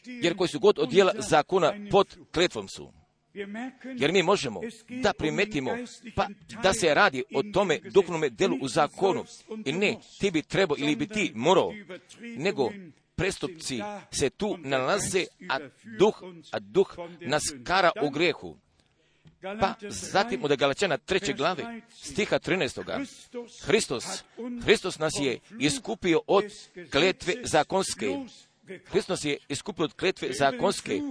Jer koji su god od dijela zakona pod kletvom su. Jer mi možemo da primetimo pa da se radi o tome duhovnome delu u zakonu. I ne, ti bi trebao ili bi ti morao, nego prestupci se tu nalaze, a duh, a duh nas kara u grehu. Pa zatim od Galačana treće glave, stiha 13. Hristos, Hristos nas je iskupio od kletve zakonske. Hristos je iskupio od kletve zakonske.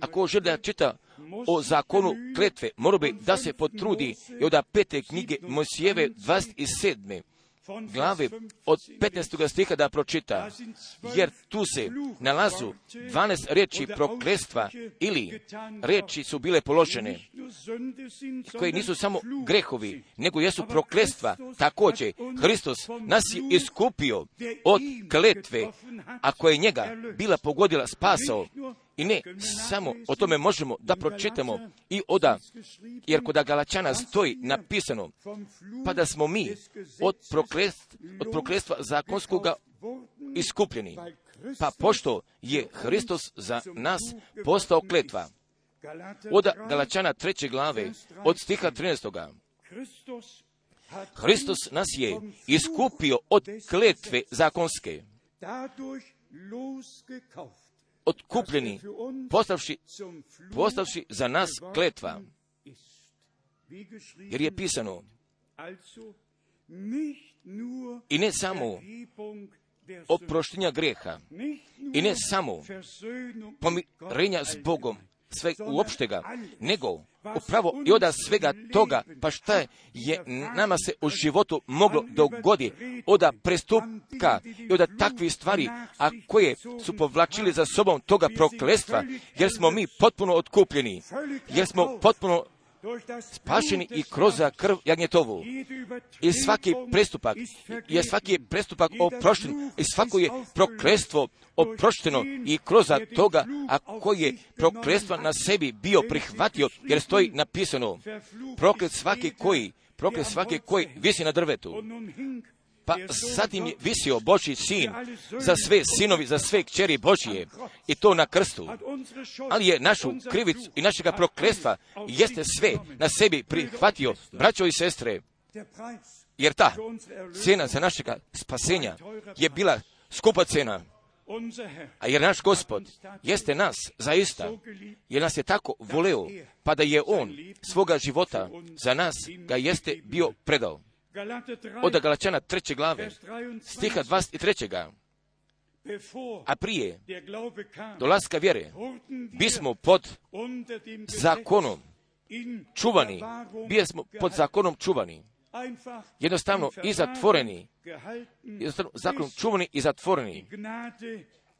Ako želi da čita o zakonu kletve, mora bi da se potrudi i od pete knjige Mosijeve 27 glave od 15. stiha da pročita, jer tu se nalazu 12 reči proklestva ili reči su bile položene, koje nisu samo grehovi, nego jesu proklestva. Također, Hristos nas je iskupio od kletve, a koja je njega bila pogodila spasao, i ne, samo o tome možemo da pročitamo i oda, jer kod Galačana stoji napisano, pa da smo mi od, proklest, od prokletstva zakonskoga iskupljeni. Pa pošto je Hristos za nas postao kletva, od Galačana treće glave, od stiha 13. Hristos nas je iskupio od kletve zakonske otkupljeni, postavši, postavši za nas kletva. Jer je pisano, i ne samo oproštenja greha, i ne samo pomirenja s Bogom, sve uopštega, nego upravo i od svega toga, pa šta je nama se u životu moglo dogodi od prestupka i od takvih stvari, a koje su povlačili za sobom toga proklestva, jer smo mi potpuno otkupljeni, jer smo potpuno spašeni i kroz krv jagnjetovu. I svaki prestupak, je svaki prestupak oprošten, i svako je proklestvo oprošteno i kroz toga, a koji je proklestvo na sebi bio prihvatio, jer stoji napisano, proklet svaki koji, proklet svaki koji visi na drvetu. Pa zatim je visio Boži sin za sve sinovi, za sve kćeri Božije i to na krstu. Ali je našu krivicu i našega proklestva jeste sve na sebi prihvatio, braćo i sestre, jer ta cena za našega spasenja je bila skupa cena. A jer naš gospod jeste nas zaista, jer nas je tako voleo, pa da je on svoga života za nas ga jeste bio predao od Galačana treće glave, stiha 23. a prije dolaska vjere bismo pod zakonom. čuvani, bili smo pod zakonom čuvani, jednostavno i zatvoreni, jednostavno zakonom čuvani i zatvoreni,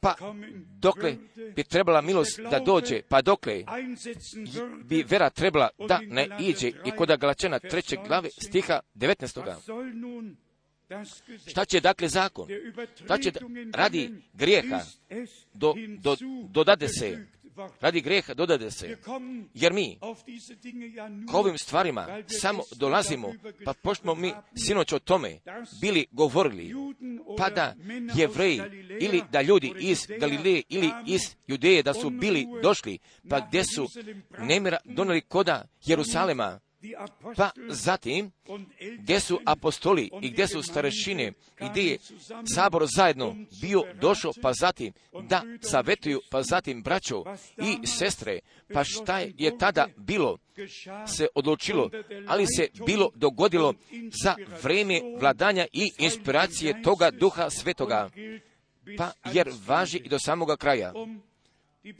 pa dokle bi trebala milost da dođe, pa dokle bi vera trebala da ne iđe i kod Galačana trećeg glave stiha 19. Šta će dakle zakon? Šta će radi grijeha do, do, dodade se radi grijeha dodade se, jer mi k ovim stvarima samo dolazimo, pa pošto mi sinoć o tome bili govorili, pa da jevreji ili da ljudi iz Galileje ili iz Judeje da su bili došli, pa gdje su nemira doneli koda Jerusalema, pa zatim, gdje su apostoli i gdje su starešine i gdje je sabor zajedno bio došao, pa zatim da savjetuju, pa zatim braćo i sestre, pa šta je tada bilo? se odlučilo, ali se bilo dogodilo za vrijeme vladanja i inspiracije toga duha svetoga, pa jer važi i do samoga kraja.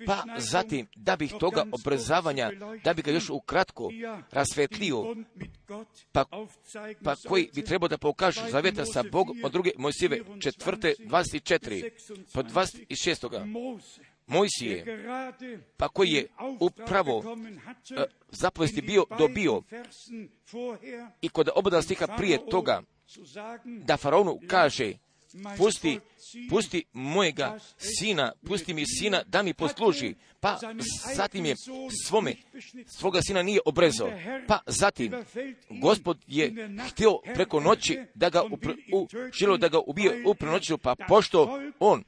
Pa zatim, da bih toga obrazavanja, da bi ga još ukratko rasvetlio, pa, pa koji bi trebao da pokažu zaveta sa Bogom od druge Mojsive četvrte 24, po 26. Mojsije, pa koji je upravo uh, zapovesti bio dobio. I kod oboda stiha prije toga da faraonu kaže pusti, pusti mojega sina, pusti mi sina da mi posluži. Pa zatim je svome, svoga sina nije obrezao. Pa zatim, gospod je htio preko noći da ga želo da ga ubije u prenoću, pa pošto on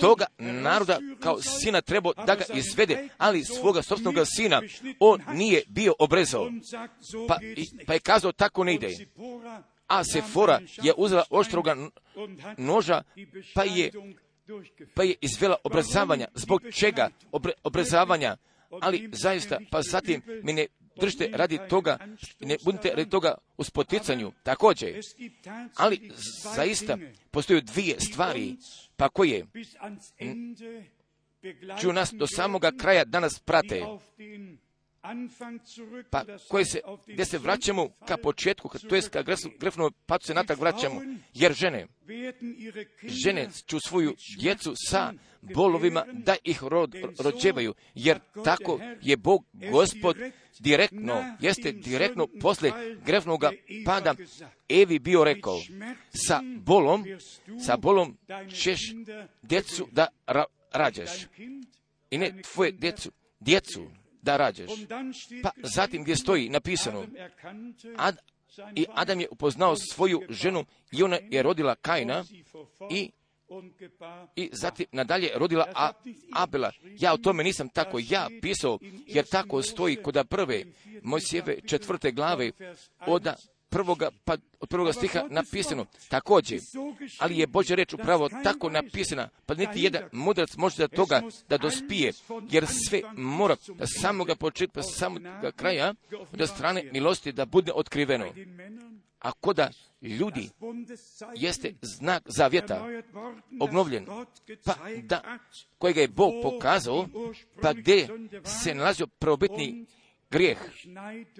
toga naroda kao sina trebao da ga izvede, ali svoga sobstvenog sina on nije bio obrezao. Pa, pa je kazao tako ne ide a Sefora je uzela oštroga noža, pa je, pa je izvela obrazavanja. Zbog čega obre, obrazavanja? Ali zaista, pa zatim mi ne držite radi toga, ne budite radi toga u spoticanju, također. Ali zaista postoje dvije stvari, pa koje ću nas do samoga kraja danas prate pa koje se, gdje se vraćamo? Ka početku, to jest ka grefnom patu se natak vraćamo, jer žene, žene ću svoju djecu sa bolovima da ih rod, rođevaju, jer tako je Bog gospod direktno, jeste direktno posle grefnog pada Evi bio rekao, sa bolom, sa bolom ćeš djecu da ra, rađaš. I ne tvoje djecu, djecu da rađeš. Pa zatim gdje stoji napisano, Ad, i Adam je upoznao svoju ženu i ona je rodila Kaina i i zatim nadalje rodila A, Abela. Ja o tome nisam tako ja pisao, jer tako stoji kod prve Mojsijeve četvrte glave od prvoga, pa, od prvoga stiha napisano također, ali je Božja reč upravo tako napisana, pa niti jedan mudrac može da toga da dospije, jer sve mora da samoga početka, pa samoga kraja, da strane milosti da bude otkriveno. A koda ljudi jeste znak zavjeta obnovljen, pa da, kojega je Bog pokazao, pa gdje se nalazio probitni grijeh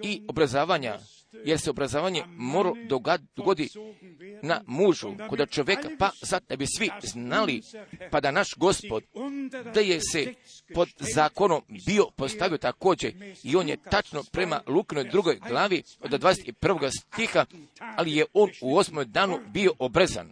i obrazavanja, jer se obrazovanje mora dogodi na mužu, kod čovjeka, pa sad da bi svi znali, pa da naš gospod, da je se pod zakonom bio postavio također i on je tačno prema Lukinoj drugoj glavi od 21. stiha, ali je on u osmoj danu bio obrezan.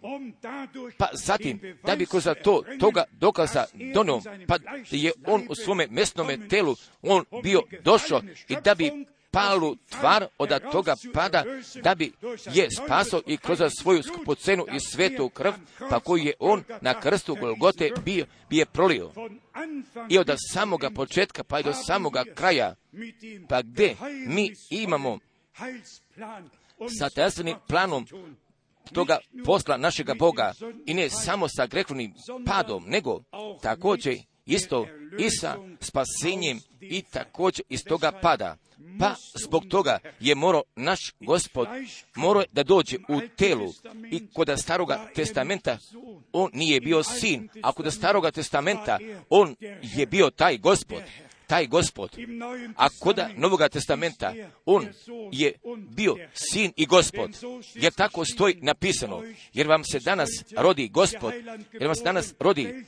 Pa zatim, da bi kroz to toga dokaza donio, pa je on u svome mesnome telu, on bio došao i da bi palu tvar od toga pada, da bi je spasao i kroz svoju skupocenu i svetu krv, pa koju je on na krstu Golgote bio, bi je prolio. I od samoga početka pa i do samoga kraja, pa gdje mi imamo sa tajastvenim planom toga posla našega Boga i ne samo sa grehovnim padom, nego također isto i sa spasenjem i također iz toga pada. Pa zbog toga je morao naš gospod morao da dođe u telu i kod staroga testamenta on nije bio sin. Ako da staroga testamenta, on je bio taj gospod, taj gospod. A koda Novoga testamenta, on je bio sin i gospod. Jer tako stoji napisano. Jer vam se danas rodi gospod, jer vam se danas rodi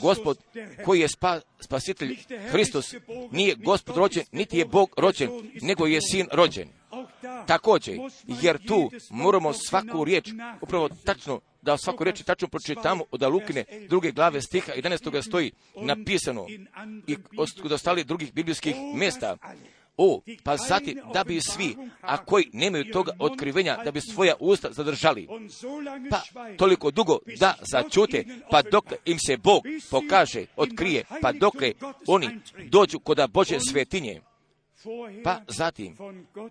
gospod koji je spa, spasitelj Hristos. Nije gospod rođen, niti je Bog rođen, nego je sin rođen. Također, jer tu moramo svaku riječ upravo tačno da svaku riječ tačno pročitamo od Alukine druge glave stiha 11. stoji napisano i od ostalih drugih biblijskih mjesta. O, pa zatim da bi svi, a koji nemaju toga otkrivenja, da bi svoja usta zadržali. Pa toliko dugo da začute, pa dok im se Bog pokaže, otkrije, pa dokle oni dođu kod Bože svetinje. Pa zatim,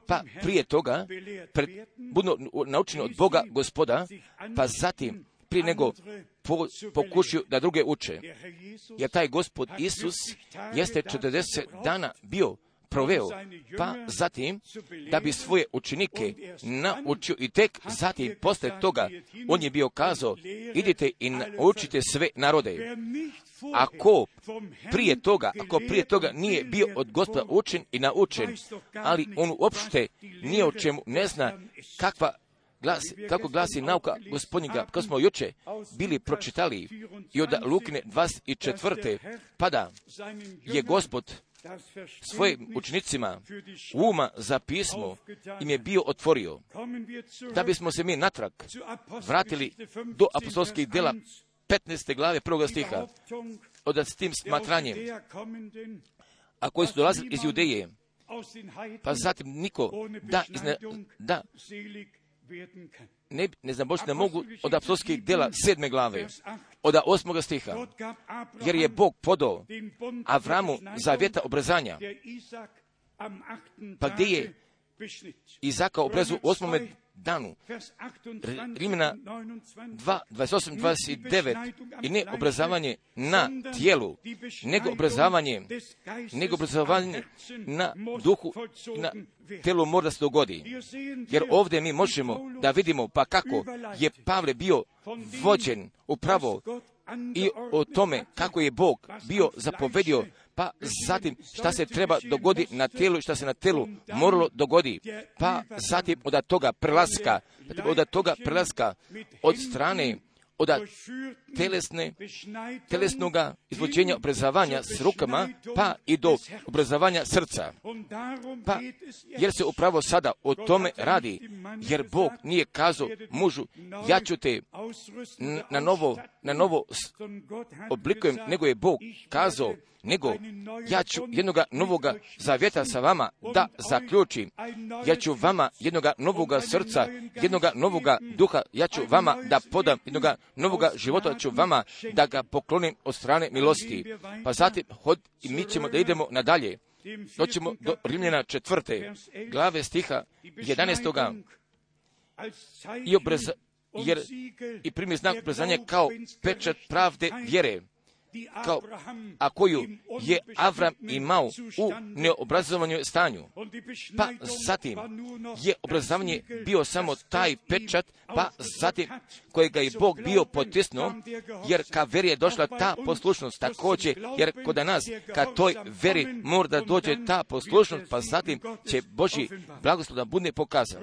pa prije toga, pred, budu naučeni od Boga gospoda, pa zatim, prije nego po, pokušaju da druge uče. Jer taj gospod Isus jeste 40 dana bio proveo, pa zatim da bi svoje učenike naučio i tek zatim posle toga on je bio kazao idite i naučite sve narode. Ako prije toga, ako prije toga nije bio od gospoda učen i naučen, ali on uopšte nije o čemu ne zna kakva glasi, kako glasi nauka gospodnjega, kako smo juče bili pročitali i od Lukine 24. pada je gospod svojim učenicima uma za pismo im je bio otvorio. Da bismo se mi natrag vratili do apostolskih dela 15. glave prvoga stiha, od s tim smatranjem, a koji su dolazili iz Judeje, pa zatim niko da, izne, da ne, ne znam, ne mogu od apostolskih dela sedme glave, od osmoga stiha, jer je Bog podao Avramu zavjeta obrezanja, pa gdje je Izaka obrezu u osmome danu. Rimena 2, 28, 29 i ne obrazavanje na tijelu, nego obrazavanje, nego obrazavanje na duhu, na tijelu mora da se dogodi. Jer ovdje mi možemo da vidimo pa kako je Pavle bio vođen upravo i o tome kako je Bog bio zapovedio pa zatim šta se treba dogoditi na telu i šta se na telu moralo dogodi, pa zatim od toga prelaska, od toga prelaska od strane od telesne, telesnoga izvođenja obrazovanja s rukama, pa i do obrazovanja srca. Pa, jer se upravo sada o tome radi, jer Bog nije kazao mužu, ja ću te na novo, na novo oblikujem, nego je Bog kazao, nego ja ću jednoga novoga zavjeta sa vama da zaključim. Ja ću vama jednoga novoga srca, jednoga novoga duha, ja ću vama da podam jednoga novoga života, ću vama da ga poklonim od strane milosti. Pa zatim hod, i mi ćemo da idemo nadalje. Doćemo do Rimljena četvrte glave stiha 11. I obreza, jer i primi znak obrezanja kao pečat pravde vjere kao, a koju je Avram imao u neobrazovanju stanju. Pa zatim je obrazovanje bio samo taj pečat, pa zatim kojega je Bog bio potisnuo, jer ka veri je došla ta poslušnost također, jer kod nas ka toj veri mora da dođe ta poslušnost, pa zatim će Boži blagoslov da bude pokazan.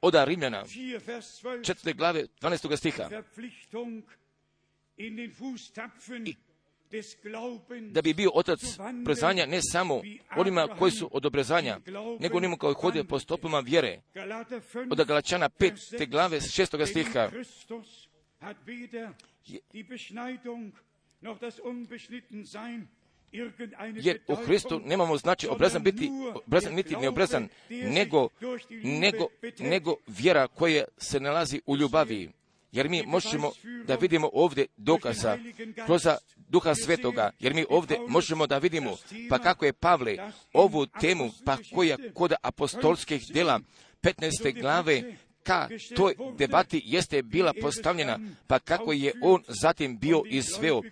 Oda Rimljana, četvrte glave, 12. stiha. I da bi bio otac prezanja ne samo onima koji su od obrezanja, nego onima koji hode po stopama vjere. Od Galačana 5. te glave 6. stiha. Jer u Hristu nemamo znači obrezan biti, obrezan niti neobrezan, nego, nego, nego vjera koja se nalazi u ljubavi. Jer mi možemo da vidimo ovdje dokaza kroz duha svetoga, jer mi ovdje možemo da vidimo pa kako je Pavle ovu temu, pa koja kod apostolskih dela 15. glave ka toj debati jeste bila postavljena, pa kako je on zatim bio izveo,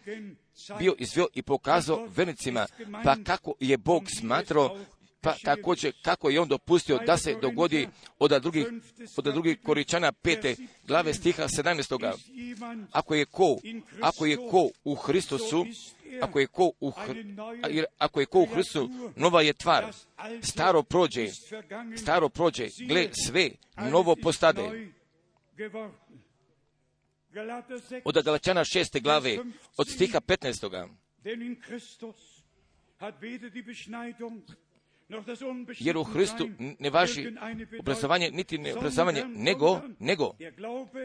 bio izveo i pokazao venicima, pa kako je Bog smatrao pa također kako je on dopustio da se dogodi od drugih, od drugih koričana pete glave stiha 17. Ako je ko, ako je ko u Hristosu, ako je ko u, ako je ko u Hristu, nova je tvar. Staro prođe, staro prođe, gle sve, novo postade. Od Galačana šeste glave, od stiha 15 jer u Hristu ne važi obrazovanje, niti ne obrazovanje, nego, nego,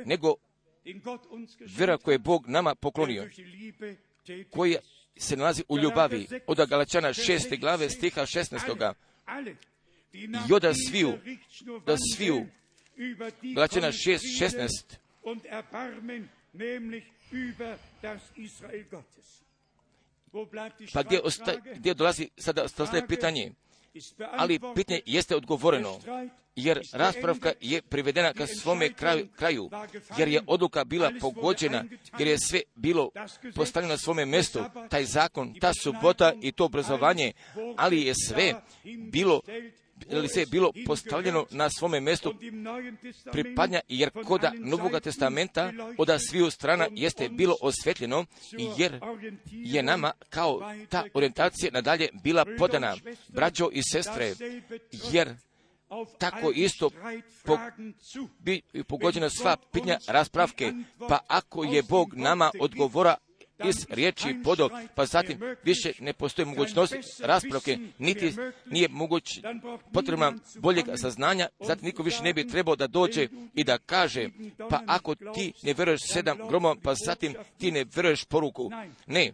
nego vjera koje je Bog nama poklonio, koja se nalazi u ljubavi, od Galačana šeste glave, stiha 16. I oda sviju, da sviju, Galačana šest, šestnest, pa gdje, osta, gdje dolazi, sada ostaje pitanje, ali pitanje jeste odgovoreno, jer raspravka je privedena ka svome kraju, kraju, jer je odluka bila pogođena, jer je sve bilo postavljeno na svome mjestu, taj zakon, ta subota i to obrazovanje, ali je sve bilo ili se bilo postavljeno na svome mjestu pripadnja, jer koda Novog testamenta od sviju strana jeste bilo osvetljeno, jer je nama kao ta orientacija nadalje bila podana, braćo i sestre, jer tako isto po, bi pogođena sva pitanja raspravke, pa ako je Bog nama odgovora iz riječi podo, pa zatim više ne postoji mogućnost raspravke, niti nije moguć potrebna boljeg saznanja, zatim niko više ne bi trebao da dođe i da kaže, pa ako ti ne veruješ sedam gromova, pa zatim ti ne veruješ poruku. Ne,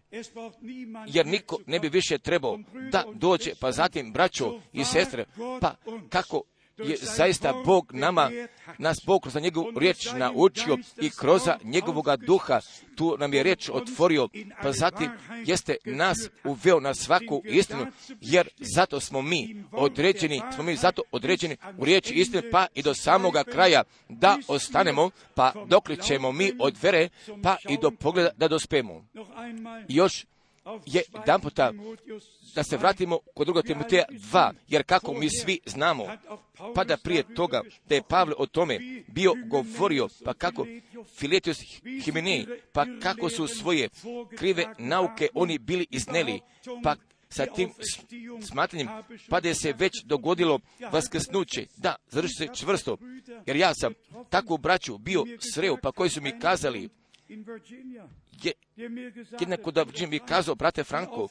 jer niko ne bi više trebao da dođe, pa zatim braćo i sestre, pa kako je zaista Bog nama, nas Bog kroz njegovu riječ naučio i kroz njegovoga duha tu nam je riječ otvorio, pa zatim jeste nas uveo na svaku istinu, jer zato smo mi određeni, smo mi zato određeni u riječi istine, pa i do samoga kraja da ostanemo, pa dokle ćemo mi od vere, pa i do pogleda da dospemo. Još je jedan puta da se vratimo kod druga Timoteja 2, jer kako mi svi znamo, pa da prije toga da je Pavle o tome bio govorio, pa kako Filetius Himenei, pa kako su svoje krive nauke oni bili izneli, pa sa tim smatranjem, pa da je se već dogodilo vaskrsnuće, da, završi se čvrsto, jer ja sam takvu braću bio sreo, pa koji su mi kazali, je, jednako da mi kazao, brate Franko,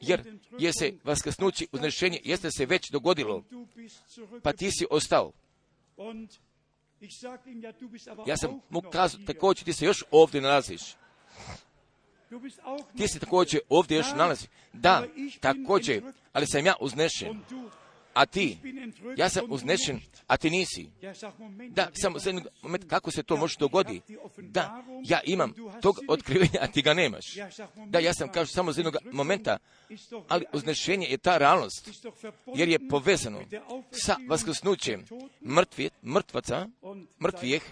jer je se vaskrsnući uznešenje, jeste se već dogodilo, pa ti si ostao. Ja sam mu kazao, također ti se još ovdje nalaziš. Ti se također ovdje još nalazi. Da, također, ali sam ja uznešen a ti, ja sam uznešen, a ti nisi. Da, samo za moment, kako se to može dogoditi? Da, ja imam tog otkrivenja, a ti ga nemaš. Da, ja sam, kažu, samo za jednog momenta, ali uznešenje je ta realnost, jer je povezano sa vaskrsnućem mrtvi, mrtvaca, mrtvijeh,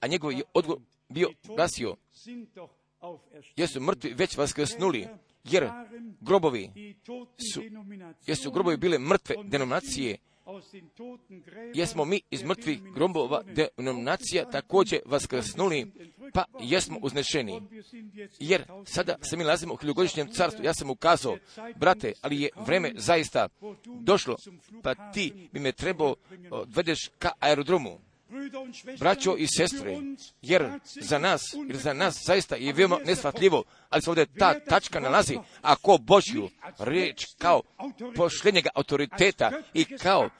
a njegov je odgovor bio glasio, jesu mrtvi već vaskrsnuli, jer grobovi su, jer su grobovi bile mrtve denominacije, jesmo mi iz mrtvih grobova denominacija također vaskrsnuli, pa jesmo uznešeni. Jer sada se mi nalazimo u hiljogodišnjem carstvu, ja sam ukazao, brate, ali je vreme zaista došlo, pa ti bi me trebao odvedeš ka aerodromu braćo i sestre, jer za nas, jer za nas zaista je veoma nesvatljivo, ali se ovdje ta tačka nalazi, ako Božju riječ kao pošljenjega autoriteta i kao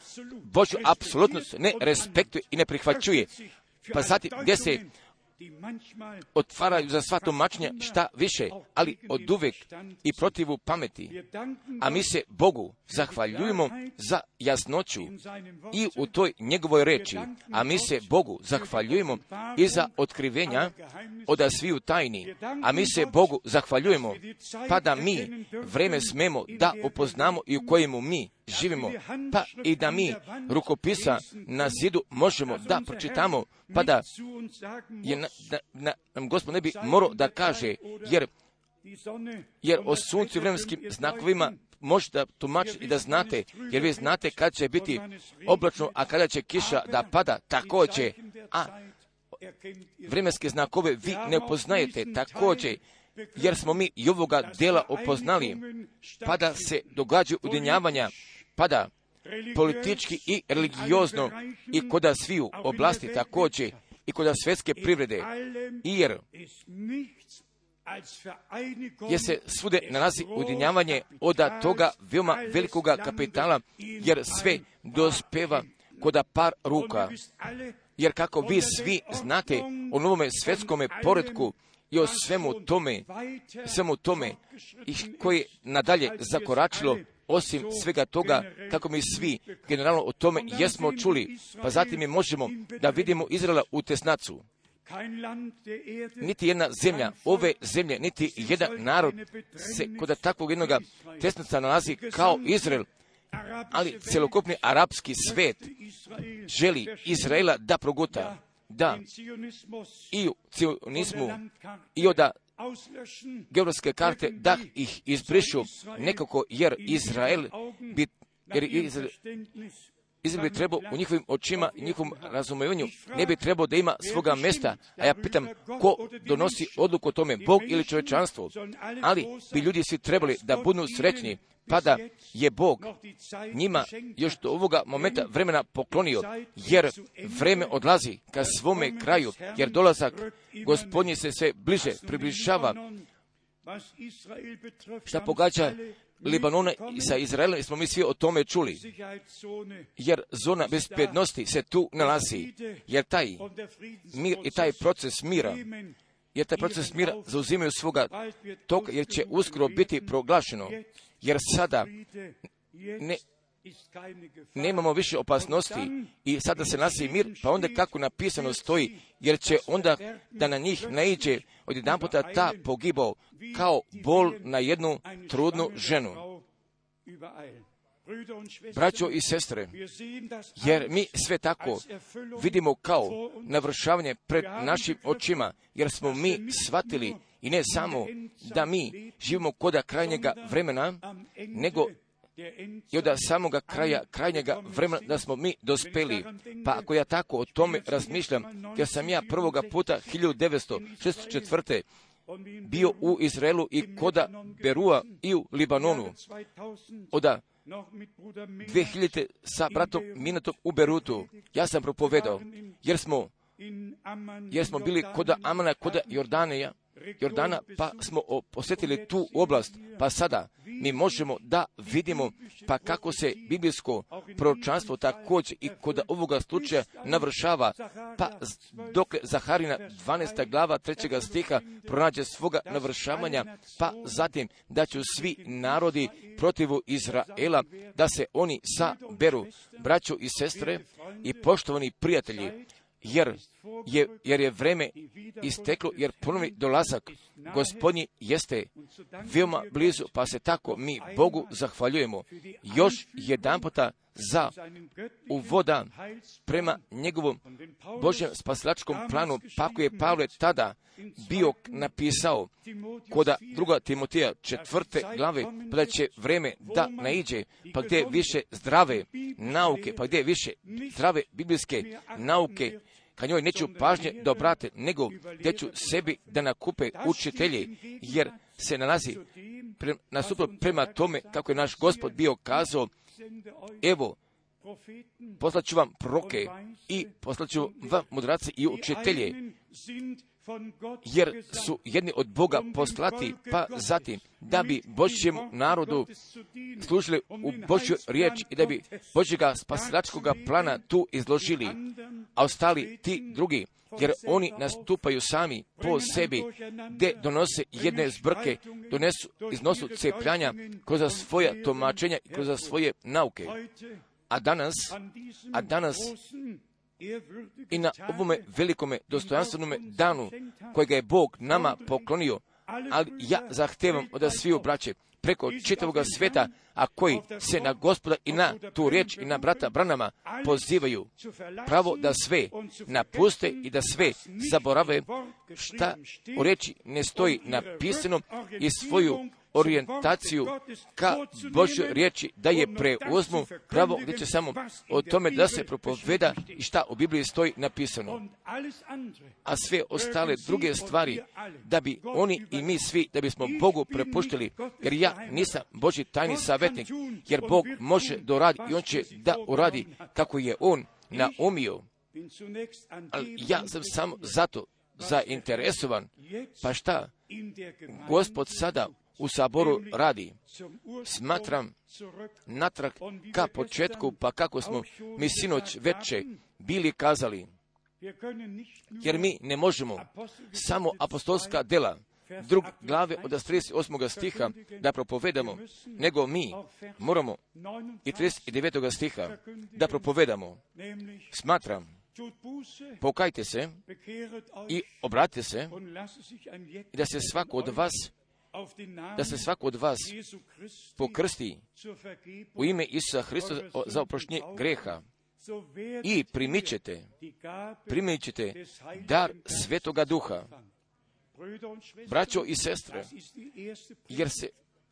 Božju apsolutnost ne respektuje i ne prihvaćuje, pa zatim gdje se otvaraju za sva tumačenja šta više, ali od uvek i protivu pameti. A mi se Bogu zahvaljujemo za jasnoću i u toj njegovoj reči. A mi se Bogu zahvaljujemo i za otkrivenja od sviju tajni. A mi se Bogu zahvaljujemo pa da mi vreme smemo da upoznamo i u kojemu mi živimo, pa i da mi rukopisa na zidu možemo da pročitamo, pa da je na, da, na, nam gospod ne bi morao da kaže, jer jer o suncu i vremenskim znakovima možete tumačiti i da znate, jer vi znate kad će biti oblačno, a kada će kiša da pada, također, a vremenske znakove vi ne poznajete također, jer smo mi i ovoga dela opoznali, pada se događaju udjenjavanja, pada politički i religiozno i kod sviju oblasti također i kod svjetske privrede, jer jer se svude nalazi udjenjavanje od toga veoma velikoga kapitala, jer sve dospeva kod par ruka. Jer kako vi svi znate o novome svjetskome poredku i o svemu tome, svemu tome i koje nadalje zakoračilo, osim svega toga, kako mi svi generalno o tome jesmo čuli, pa zatim mi možemo da vidimo Izraela u tesnacu. Niti jedna zemlja, ove zemlje, niti jedan narod se kod takvog jednog tesnaca nalazi kao Izrael, ali celokupni arapski svet želi Izraela da proguta, da i u cionizmu i od geografske karte da ih izbrišu. Nekako jer Izrael bi, jer Izrael, Izrael bi trebao u njihovim očima i njihovom razumijevanju ne bi trebao da ima svoga mjesta, a ja pitam ko donosi odluku o tome, Bog ili čovječanstvo, ali bi ljudi svi trebali da budu srećni, pa da je Bog njima još do ovoga momenta vremena poklonio, jer vreme odlazi ka svome kraju, jer dolazak gospodnji se sve bliže približava. Šta pogađa Libanona i sa Izraelom, smo mi svi o tome čuli. Jer zona bezbednosti se tu nalazi. Jer taj mir i taj proces mira, jer taj proces mira zauzimaju svoga toga, jer će uskoro biti proglašeno. Jer sada ne, nemamo više opasnosti i sada se nalazi mir, pa onda kako napisano stoji, jer će onda da na njih naiđe od jedan puta ta pogibao kao bol na jednu trudnu ženu. Braćo i sestre, jer mi sve tako vidimo kao navršavanje pred našim očima, jer smo mi shvatili i ne samo da mi živimo koda krajnjega vremena, nego i od samoga kraja, krajnjega vremena da smo mi dospeli. Pa ako ja tako o tome razmišljam, jer sam ja prvoga puta 1964. bio u Izraelu i koda Berua i u Libanonu. Oda 2000. sa bratom Minatom u Berutu. Ja sam propovedao, jer smo, jer smo bili koda Amana, koda Jordaneja, Jordana, pa smo posjetili tu oblast, pa sada mi možemo da vidimo pa kako se biblijsko proročanstvo također i kod ovoga slučaja navršava, pa dok Zaharina 12. glava 3. stiha pronađe svoga navršavanja, pa zatim da će svi narodi protivu Izraela, da se oni saberu, braćo i sestre i poštovani prijatelji, jer je, jer je vreme isteklo, jer ponovni dolazak gospodnji jeste veoma blizu, pa se tako mi Bogu zahvaljujemo. Još jedan puta za uvoda prema njegovom Božjem spasilačkom planu, pa ako je Pavle tada bio napisao koda druga Timotija četvrte glave, pa će vreme da naiđe, pa gdje više zdrave nauke, pa gdje više zdrave biblijske nauke, ka njoj neću pažnje da obrate, nego gdje ću sebi da nakupe učitelji, jer se nalazi pre, nasuprot prema tome kako je naš gospod bio kazao, evo, poslaću vam proke i poslaću vam mudrace i učitelje, jer su jedni od Boga poslati, pa zatim da bi Božjem narodu služili u Božju riječ i da bi Božjega spasilačkog plana tu izložili, a ostali ti drugi, jer oni nastupaju sami po sebi, gdje donose jedne zbrke, donesu, iznosu cepljanja kroz svoja tumačenja i kroz svoje nauke. A danas, a danas i na ovome velikome dostojanstvenome danu kojega je Bog nama poklonio, ali ja zahtevam od sviju braće preko čitavog sveta, a koji se na gospoda i na tu riječ i na brata Branama pozivaju pravo da sve napuste i da sve zaborave šta u riječi ne stoji napisano i svoju orijentaciju ka Božoj riječi, da je preuzmu pravo gdje će samo o tome da se propoveda i šta u Bibliji stoji napisano. A sve ostale druge stvari, da bi oni i mi svi, da bismo Bogu prepuštili, jer ja nisam Boži tajni savjetnik, jer Bog može doradi i On će da uradi kako je On naumio. Ali ja sam samo zato zainteresovan. Pa šta gospod sada u saboru radi? Smatram natrag ka početku, pa kako smo mi sinoć veče bili kazali, jer mi ne možemo samo apostolska dela drug glave od 38. stiha da propovedamo, nego mi moramo i 39. stiha da propovedamo. Smatram pokajte se i obratite se i da se svako od vas da se svako od vas pokrsti u ime Isusa Hrista za oprošnje greha. I primit ćete, primit ćete dar Svetoga Duha. Braćo i sestre, jer se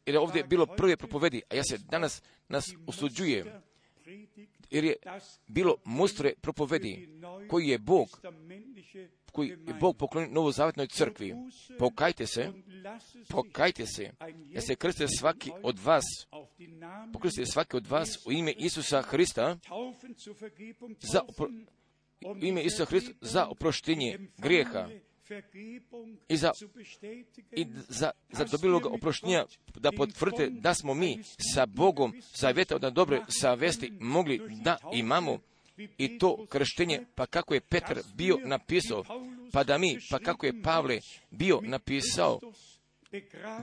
jer je ovdje bilo prve propovedi, a ja se danas nas usuđujem jer je bilo mustre propovedi koji je Bog koji je Bog poklonio novozavetnoj crkvi. Pokajte se, pokajte se, da se krste svaki od vas, pokrste svaki od vas u ime Isusa Hrista za opro, u ime Isusa Hrista za oproštenje grijeha i za, i za, za dobilog oproštenja da potvrdite da smo mi sa Bogom zavjeta od dobre savesti mogli da imamo. I to krštenje, pa kako je Petar bio napisao, pa da mi, pa kako je Pavle bio napisao,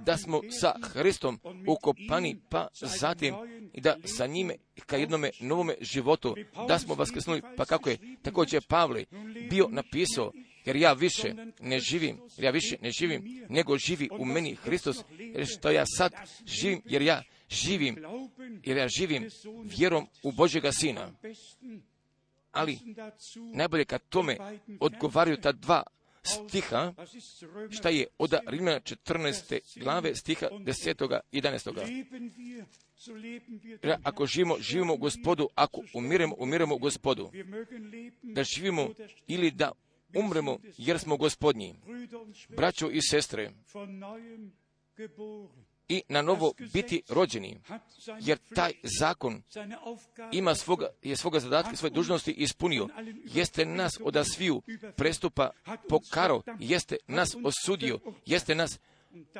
da smo sa Hristom ukopani, pa zatim i da sa njime ka jednome novome životu, da smo vaskrsnuli, pa kako je također Pavle bio napisao, jer ja više ne živim, jer ja više ne živim, nego živi u meni Hristos, jer što ja sad živim, jer ja živim, jer ja živim vjerom u Božjega Sina. Ali najbolje kad tome odgovaraju ta dva stiha, šta je od Rimljana 14. glave stiha 10. i 11. Ako živimo, živimo u gospodu, ako umiremo, umiremo u gospodu. Da živimo ili da umremo jer smo gospodnji. Braćo i sestre, i na novo biti rođeni, jer taj zakon ima svoga, je svoga zadatka, svoje dužnosti ispunio. Jeste nas od sviju prestupa pokaro, jeste nas osudio, jeste nas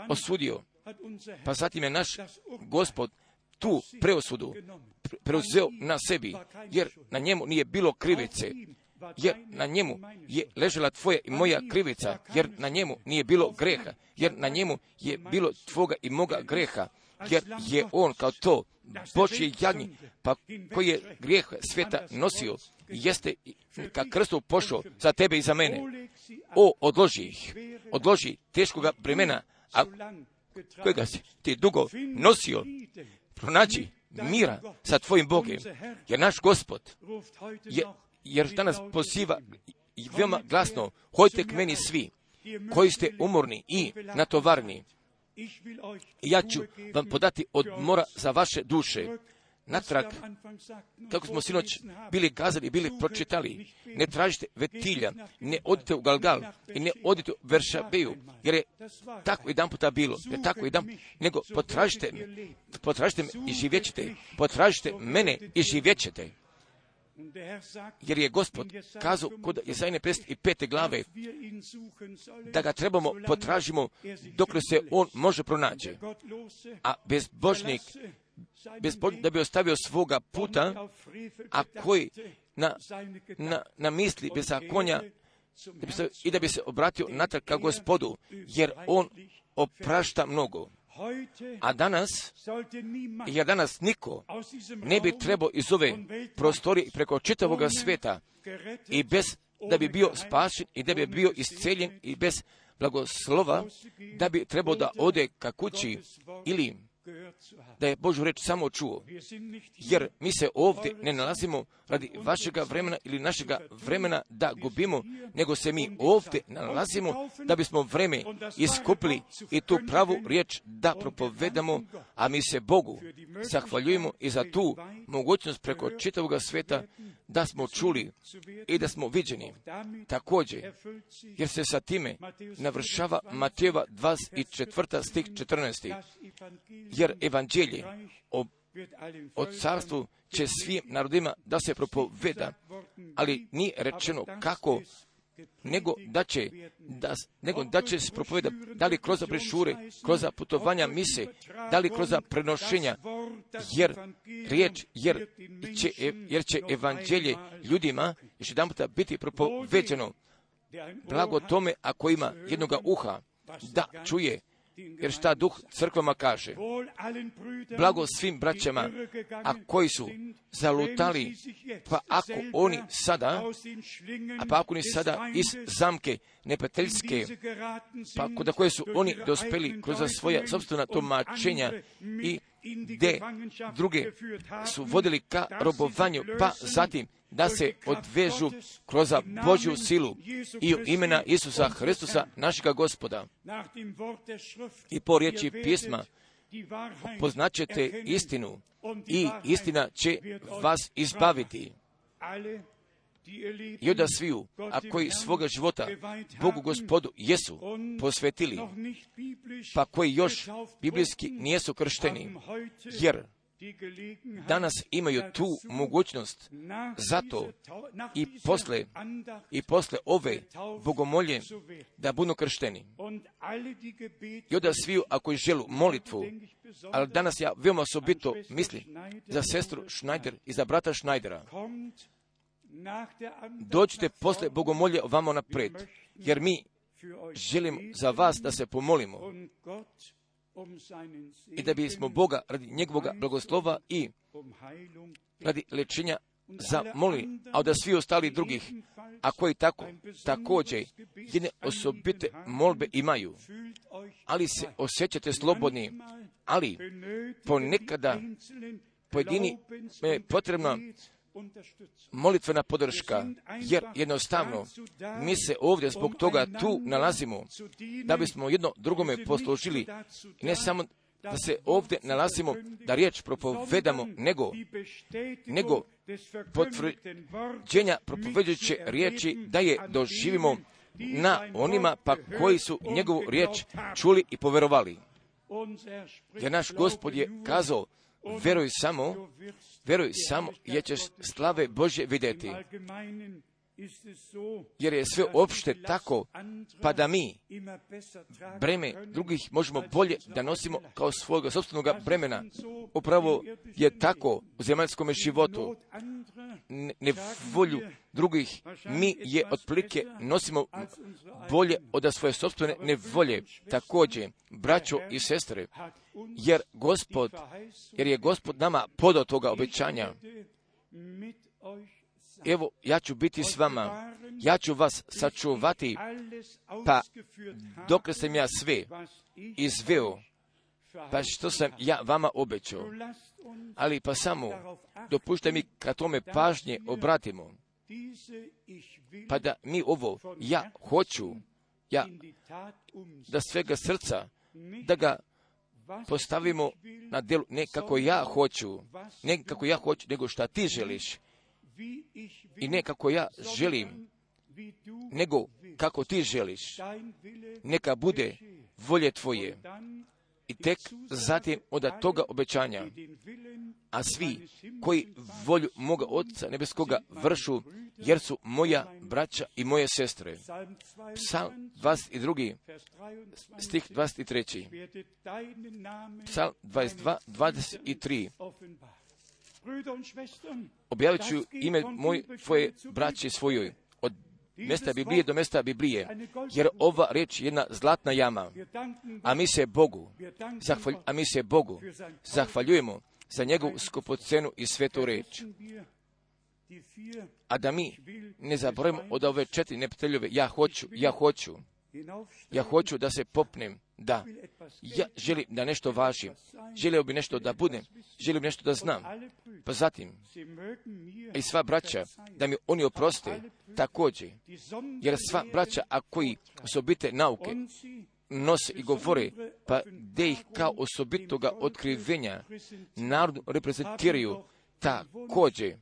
osudio. Pa zatim je naš gospod tu preosudu preuzeo na sebi, jer na njemu nije bilo krivice, jer na njemu je ležela tvoja i moja krivica, jer na njemu nije bilo greha, jer na njemu je bilo tvoga i moga greha, jer je on kao to Božji jadnji, pa koji je grijeh svijeta nosio, jeste ka krstu pošao za tebe i za mene. O, odloži ih, odloži teškoga bremena, a kojega si ti dugo nosio, pronaći mira sa tvojim Bogem, jer naš gospod je jer danas poziva veoma glasno, hojte k meni svi, koji ste umorni i natovarni. Ja ću vam podati odmora za vaše duše. Natrag, kako smo sinoć bili kazali, bili pročitali, ne tražite vetilja, ne odite u Galgal i ne odite u Veršabeju, jer je tako jedan puta bilo, jer tako jedan, nego potražite me, potražite me i živjećete, potražite mene i živjećete jer je gospod kazao kod Jezajne 55. glave da ga trebamo potražimo dok se on može pronaći. A bezbožnik, bezbožnik da bi ostavio svoga puta, a koji na, na, na misli bezakonja da bi se, i da bi se obratio natrag ka gospodu, jer on oprašta mnogo. A danas, jer danas niko ne bi trebao iz ove prostorije preko čitavoga sveta i bez da bi bio spašen i da bi bio isceljen i bez blagoslova, da bi trebao da ode ka kući ili da je Božu reč samo čuo. Jer mi se ovdje ne nalazimo radi vašega vremena ili našega vremena da gubimo, nego se mi ovdje nalazimo da bismo vreme iskupili i tu pravu riječ da propovedamo, a mi se Bogu zahvaljujemo i za tu mogućnost preko čitavog sveta da smo čuli i da smo viđeni. Također, jer se sa time navršava Mateva 24. stih 14. Jer evanđelje o, o carstvu će svim narodima da se propoveda, ali nije rečeno kako nego da će, da, nego da će se propoveda, da li kroz brešure, kroz putovanja mise, da li kroz prenošenja, jer riječ, jer će, jer će evanđelje ljudima još jedan puta biti propoveđeno. Blago tome ako ima jednoga uha da čuje jer šta duh crkvama kaže. Blago svim braćama, a koji su zalutali, pa ako oni sada, a pa ako oni sada iz zamke nepateljske, pa kod koje su oni dospeli kroz svoja sobstvena tumačenja i gde druge su vodili ka robovanju, pa zatim da se odvežu kroz Božju silu i imena Isusa Hristusa, našega gospoda. I po riječi pisma poznaćete istinu i istina će vas izbaviti. I onda sviju, a koji svoga života Bogu gospodu jesu posvetili, pa koji još biblijski nijesu kršteni, jer danas imaju tu mogućnost zato i posle, i posle ove bogomolje da budu kršteni. I onda sviju ako želu molitvu, ali danas ja veoma osobito mislim za sestru Schneider i za brata Schneidera. Dođite posle bogomolje vamo napred, jer mi želimo za vas da se pomolimo i da bismo Boga radi njegovog blagoslova i radi lečenja zamoli, a da svi ostali drugih, a koji tako također jedne osobite molbe imaju, ali se osjećate slobodni, ali ponekada pojedini je potrebna molitvena podrška, jer jednostavno. mi se ovdje zbog toga tu nalazimo, da bismo jedno drugome poslužili, ne samo da se ovdje nalazimo, da riječ propovedamo, nego, nego potvrđenja propovedajuće riječi da je doživimo na onima pa koji su njegovu riječ čuli i poverovali. Jer naš gospod je kazao, veruj samo, veruj samo, jer ćeš slave Bože vidjeti. Jer je sve opšte tako, pa da mi breme drugih možemo bolje da nosimo kao svojega sobstvenog bremena. Upravo je tako u zemaljskom životu. Nevolju drugih mi je otprilike nosimo bolje od svoje sobstvene nevolje. Također, braćo i sestre, jer gospod, jer je gospod nama podao toga obećanja. Evo, ja ću biti s vama, ja ću vas sačuvati, pa dok sam ja sve izveo, pa što sam ja vama obećao. Ali pa samo, dopuštaj mi ka tome pažnje obratimo, pa da mi ovo, ja hoću, ja, da svega srca, da ga postavimo na delu, ne kako ja hoću, ne kako ja hoću, nego šta ti želiš. I ne kako ja želim, nego kako ti želiš. Neka bude volje tvoje. I tek zatim od toga obećanja, a svi koji volju moga Otca nebeskoga vršu, jer su moja braća i moje sestre. Psalm 22, stih 23. Psalm 22, 23. Objavit ću ime moj, tvoje braće svojoj, od mjesta Biblije do mjesta Biblije, jer ova reč je jedna zlatna jama, a mi se Bogu, zahvalj, a mi se Bogu zahvaljujemo za njegovu skupocenu i svetu reč. A da mi ne zaboravimo od ove četiri nepteljove, ja hoću, ja hoću, ja hoću da se popnem da. Ja želim da nešto važim, želio bi nešto da budem, želio bi nešto da znam. Pa zatim, i sva braća, da mi oni oproste također, jer sva braća, a koji osobite nauke, nose i govore, pa gdje ih kao osobitoga otkrivenja narodu reprezentiraju, također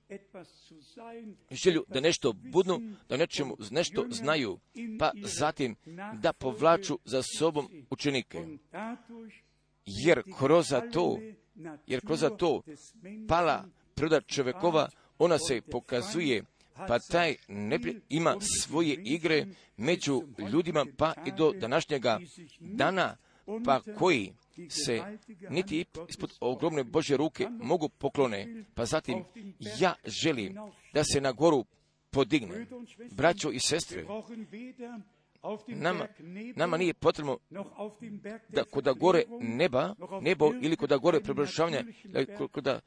želju da nešto budnu, da nečemu nešto znaju, pa zatim da povlaču za sobom učenike. Jer kroz to, jer kroz to pala priroda čovjekova, ona se pokazuje, pa taj ne ima svoje igre među ljudima, pa i do današnjega dana, pa koji se niti ispod ogromne Bože ruke mogu poklone. Pa zatim ja želim da se na goru podigne. Braćo i sestre, nama, nama nije potrebno da kod gore neba, nebo ili kod gore prebrašavanja, kod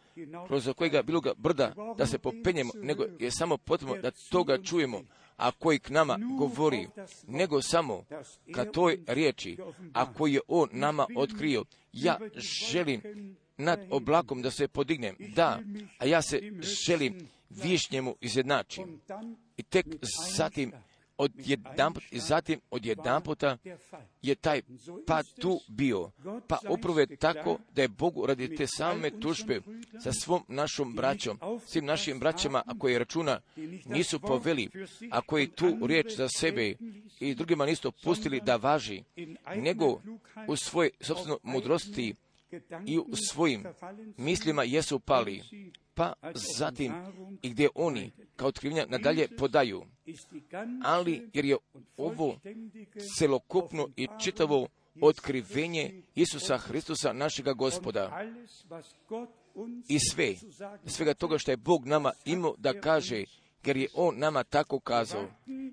kroz kojega biloga brda da se popenjemo, nego je samo potrebno da toga čujemo, a koji k nama govori, nego samo ka toj riječi, a koji je on nama otkrio. Ja želim nad oblakom da se podignem, da, a ja se želim višnjemu izjednačim. I tek zatim od jedan, i zatim od jedan puta je taj pad tu bio. Pa upravo je tako da je Bogu radi te same tužbe sa svom našom braćom, svim našim braćama, ako je računa nisu poveli, a koji tu riječ za sebe i drugima nisu pustili da važi, nego u svojoj sobstvenoj mudrosti i u svojim mislima jesu pali, pa zatim i gdje oni kao otkrivnja nadalje podaju. Ali jer je ovo celokupno i čitavo otkrivenje Isusa Hristusa našega gospoda. i sve, svega toga što je Bog nama imao da kaže jer je On nama tako kazao.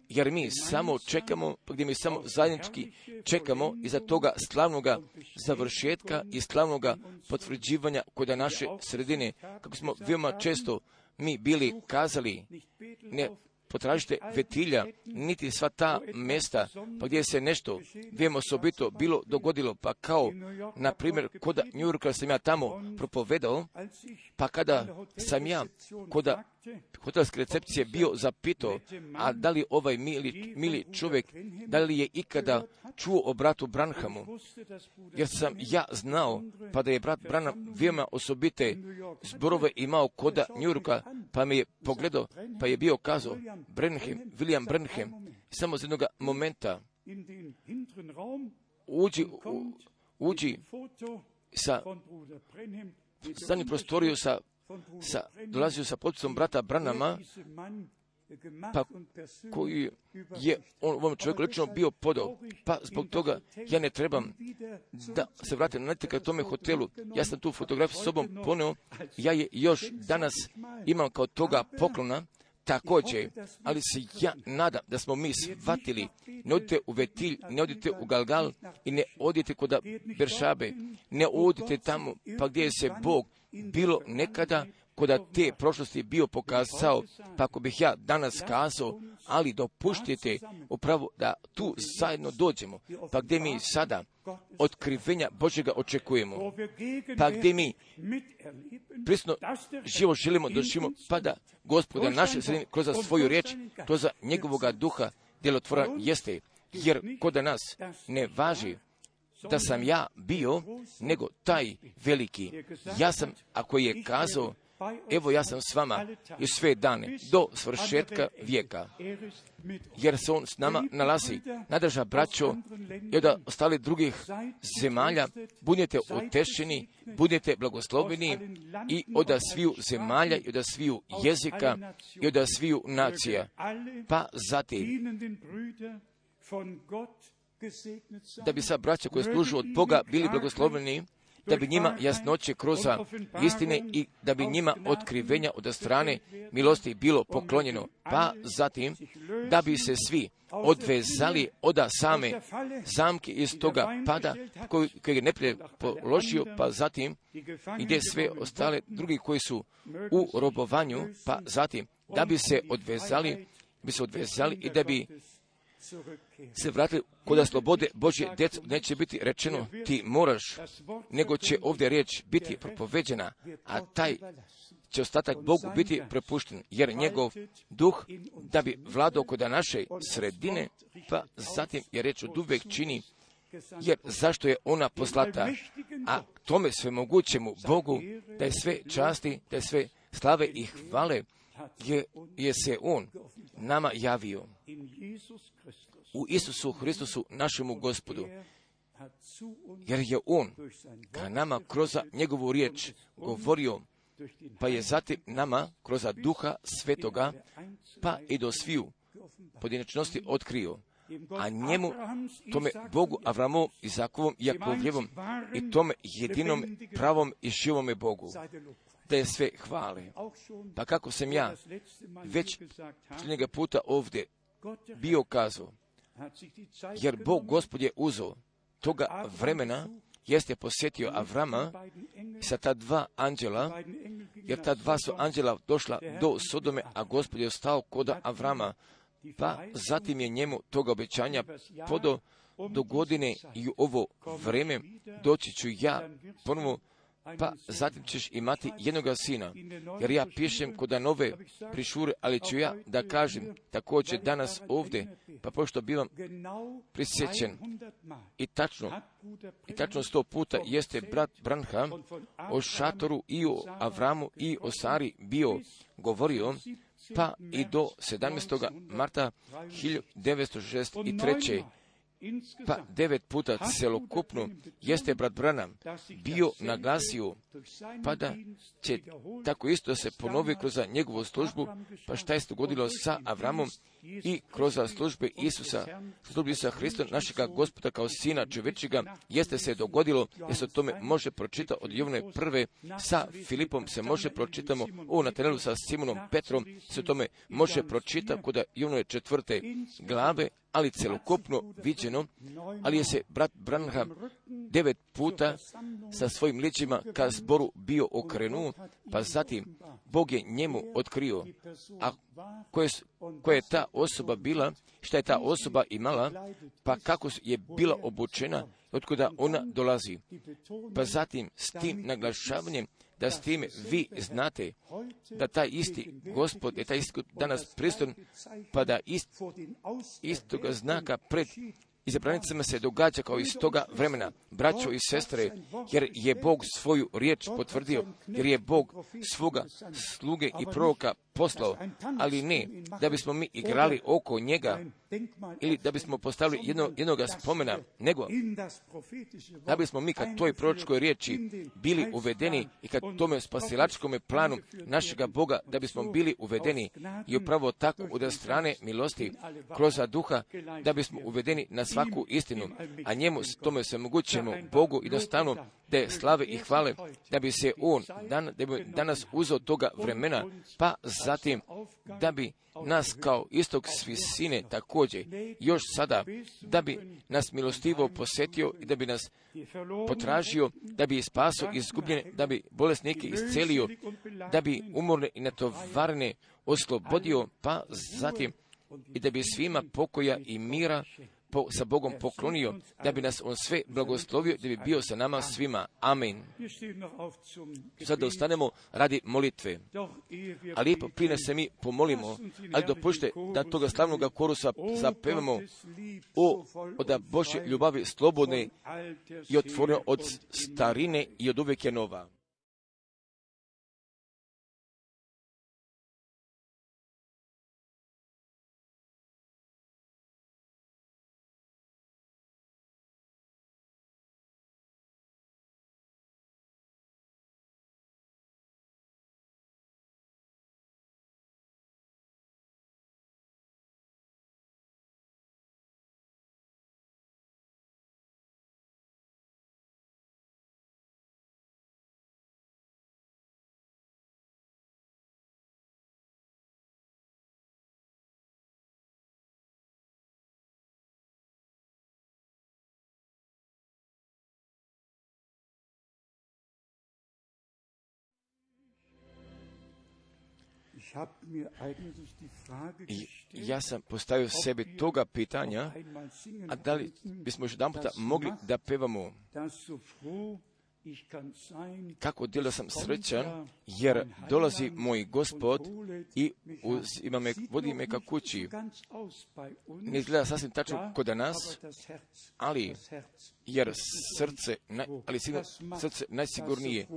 Jer mi samo čekamo, gdje mi samo zajednički čekamo iza toga slavnoga završetka i slavnoga potvrđivanja kod naše sredine, kako smo veoma često mi bili kazali, ne potražite vetilja, niti sva ta mesta, pa gdje se nešto vijemo osobito bilo dogodilo, pa kao, na primjer, kod New Yorka sam ja tamo propovedao, pa kada sam ja kod hotelske recepcije bio zapito, a da li ovaj mili, mili čovjek, da li je ikada čuo o bratu Branhamu, jer sam ja znao, pa da je brat Branham veoma osobite zborove imao koda Njurka, pa me je pogledao, pa je bio kazao, Brenhem, William Brenhem, samo z jednog momenta uđi, u, uđi sa stani prostoriju sa sa, dolazio sa potpisom brata Branama, pa koji je on ovom čovjeku lično bio podao. Pa zbog toga ja ne trebam da se vratim na ka tome hotelu. Ja sam tu fotografiju s sobom poneo. Ja je još danas imam kao toga poklona također, ali se ja nadam da smo mi shvatili, ne odite u Vetilj, ne odite u Galgal i ne odite kod Beršabe, ne odite tamo pa gdje se Bog bilo nekada kod te prošlosti bio pokazao, pa ako bih ja danas kazao, ali dopuštite upravo da tu zajedno dođemo, pa gdje mi sada otkrivenja Božega očekujemo, pa gdje mi prisno živo želimo doživimo, pa da gospoda naše sredine kroz svoju riječ, kroz njegovoga duha djelotvora jeste, jer kod nas ne važi da sam ja bio, nego taj veliki. Ja sam, ako je kazao, evo ja sam s vama i sve dane, do svršetka vijeka. Jer se on s nama nalazi. Nadrža braćo i od ostali drugih zemalja, budete otešeni, budete blagosloveni i od sviju zemalja i od sviju jezika i od sviju nacija. Pa zatim, da bi sa braća koje služu od Boga bili blagosloveni, da bi njima jasnoće kroz istine i da bi njima otkrivenja od strane milosti bilo poklonjeno, pa zatim da bi se svi odvezali od same zamke iz toga pada koji, koji je neprijed položio, pa zatim ide sve ostale drugi koji su u robovanju, pa zatim da bi se odvezali, bi se odvezali i da bi se vratili kod slobode Božje djecu, neće biti rečeno ti moraš, nego će ovdje riječ biti propoveđena, a taj će ostatak Bogu biti prepušten, jer njegov duh da bi vladao kod naše sredine, pa zatim je reč od uvijek čini, jer zašto je ona poslata, a tome sve mogućemu Bogu, da je sve časti, da je sve slave i hvale, je, je se On nama javio u Isusu Hristusu, našemu gospodu, jer je On ka nama kroz njegovu riječ govorio, pa je zatim nama kroz duha svetoga, pa i do sviju pojedinačnosti otkrio, a njemu, tome Bogu Avramu, Izakovom, Jakovljevom i tome jedinom pravom i živome Bogu, je sve hvale. Pa kako sam ja već posljednjega puta ovdje bio kazao, jer Bog gospod je uzeo toga vremena, jeste posjetio Avrama sa ta dva anđela, jer ta dva su anđela došla do Sodome, a gospod je ostao kod Avrama, pa zatim je njemu toga obećanja podo do godine i ovo vreme doći ću ja ponovo pa zatim ćeš imati jednoga sina, jer ja pišem kod nove prišure, ali ću ja da kažem također danas ovdje, pa pošto bivam prisjećen i tačno, i tačno sto puta jeste brat Branham o šatoru i o Avramu i o Sari bio govorio, pa i do 17. marta 1963 pa devet puta celokupno jeste brat Branham bio naglasio, pa da će tako isto se ponovi kroz njegovu službu, pa šta je se dogodilo sa Avramom i kroz službe Isusa, službe Isusa Hrista, našega gospoda kao sina čovečiga, jeste se dogodilo, jer se o tome može pročita od Jovne prve, sa Filipom se može pročitamo o Natanelu sa Simonom Petrom, se o tome može pročita kod Jovne četvrte glave, ali celokupno viđeno, ali je se brat Branham devet puta sa svojim ličima ka zboru bio okrenuo, pa zatim Bog je njemu otkrio, a koje, koja je ta osoba bila, šta je ta osoba imala, pa kako je bila obučena, otkuda ona dolazi. Pa zatim s tim naglašavanjem da s time vi znate da taj isti gospod je taj isti danas priston, pa da ist, istoga znaka pred izabranicama se događa kao iz toga vremena, braćo i sestre, jer je Bog svoju riječ potvrdio, jer je Bog svoga sluge i proroka poslao, ali ne da bismo mi igrali oko njega ili da bismo postavili jedno, jednoga spomena, nego da bismo mi kad toj proročkoj riječi bili uvedeni i kad tome spasilačkome planu našega Boga, da bismo bili uvedeni i upravo tako od strane milosti kroz duha, da bismo uvedeni na svaku istinu, a njemu tome se mogućemo Bogu jednostavno te slave i hvale, da bi se on dan, da bi danas uzeo toga vremena, pa zatim da bi nas kao istog svisine također još sada, da bi nas milostivo posjetio i da bi nas potražio, da bi spaso izgubljene, da bi bolesnike iscelio, da bi umorne i natovarne oslobodio, pa zatim i da bi svima pokoja i mira po, sa Bogom poklonio, da bi nas On sve blagoslovio, da bi bio sa nama svima. Amen. Sada ostanemo radi molitve. A lijepo prije se mi pomolimo, ali dopušte da toga slavnog korusa zapevamo o, o da Bože ljubavi slobodne i otvorene od starine i od uvijek je nova. I ja sam postavio sebi toga pitanja, a da li bismo još jedan puta mogli da pevamo? kako djelo sam srećan, jer dolazi moj gospod i ima me, vodi me ka kući. Ne izgleda sasvim tačno kod nas, ali jer srce, ali srce najsigurnije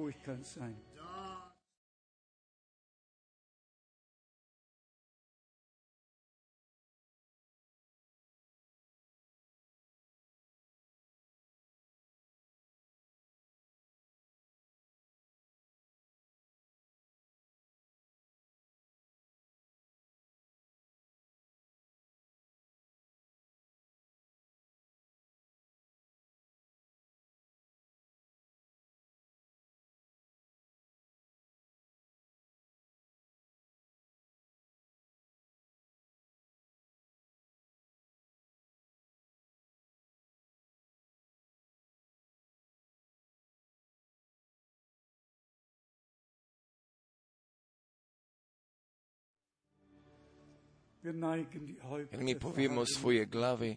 Jer mi povijemo svoje glave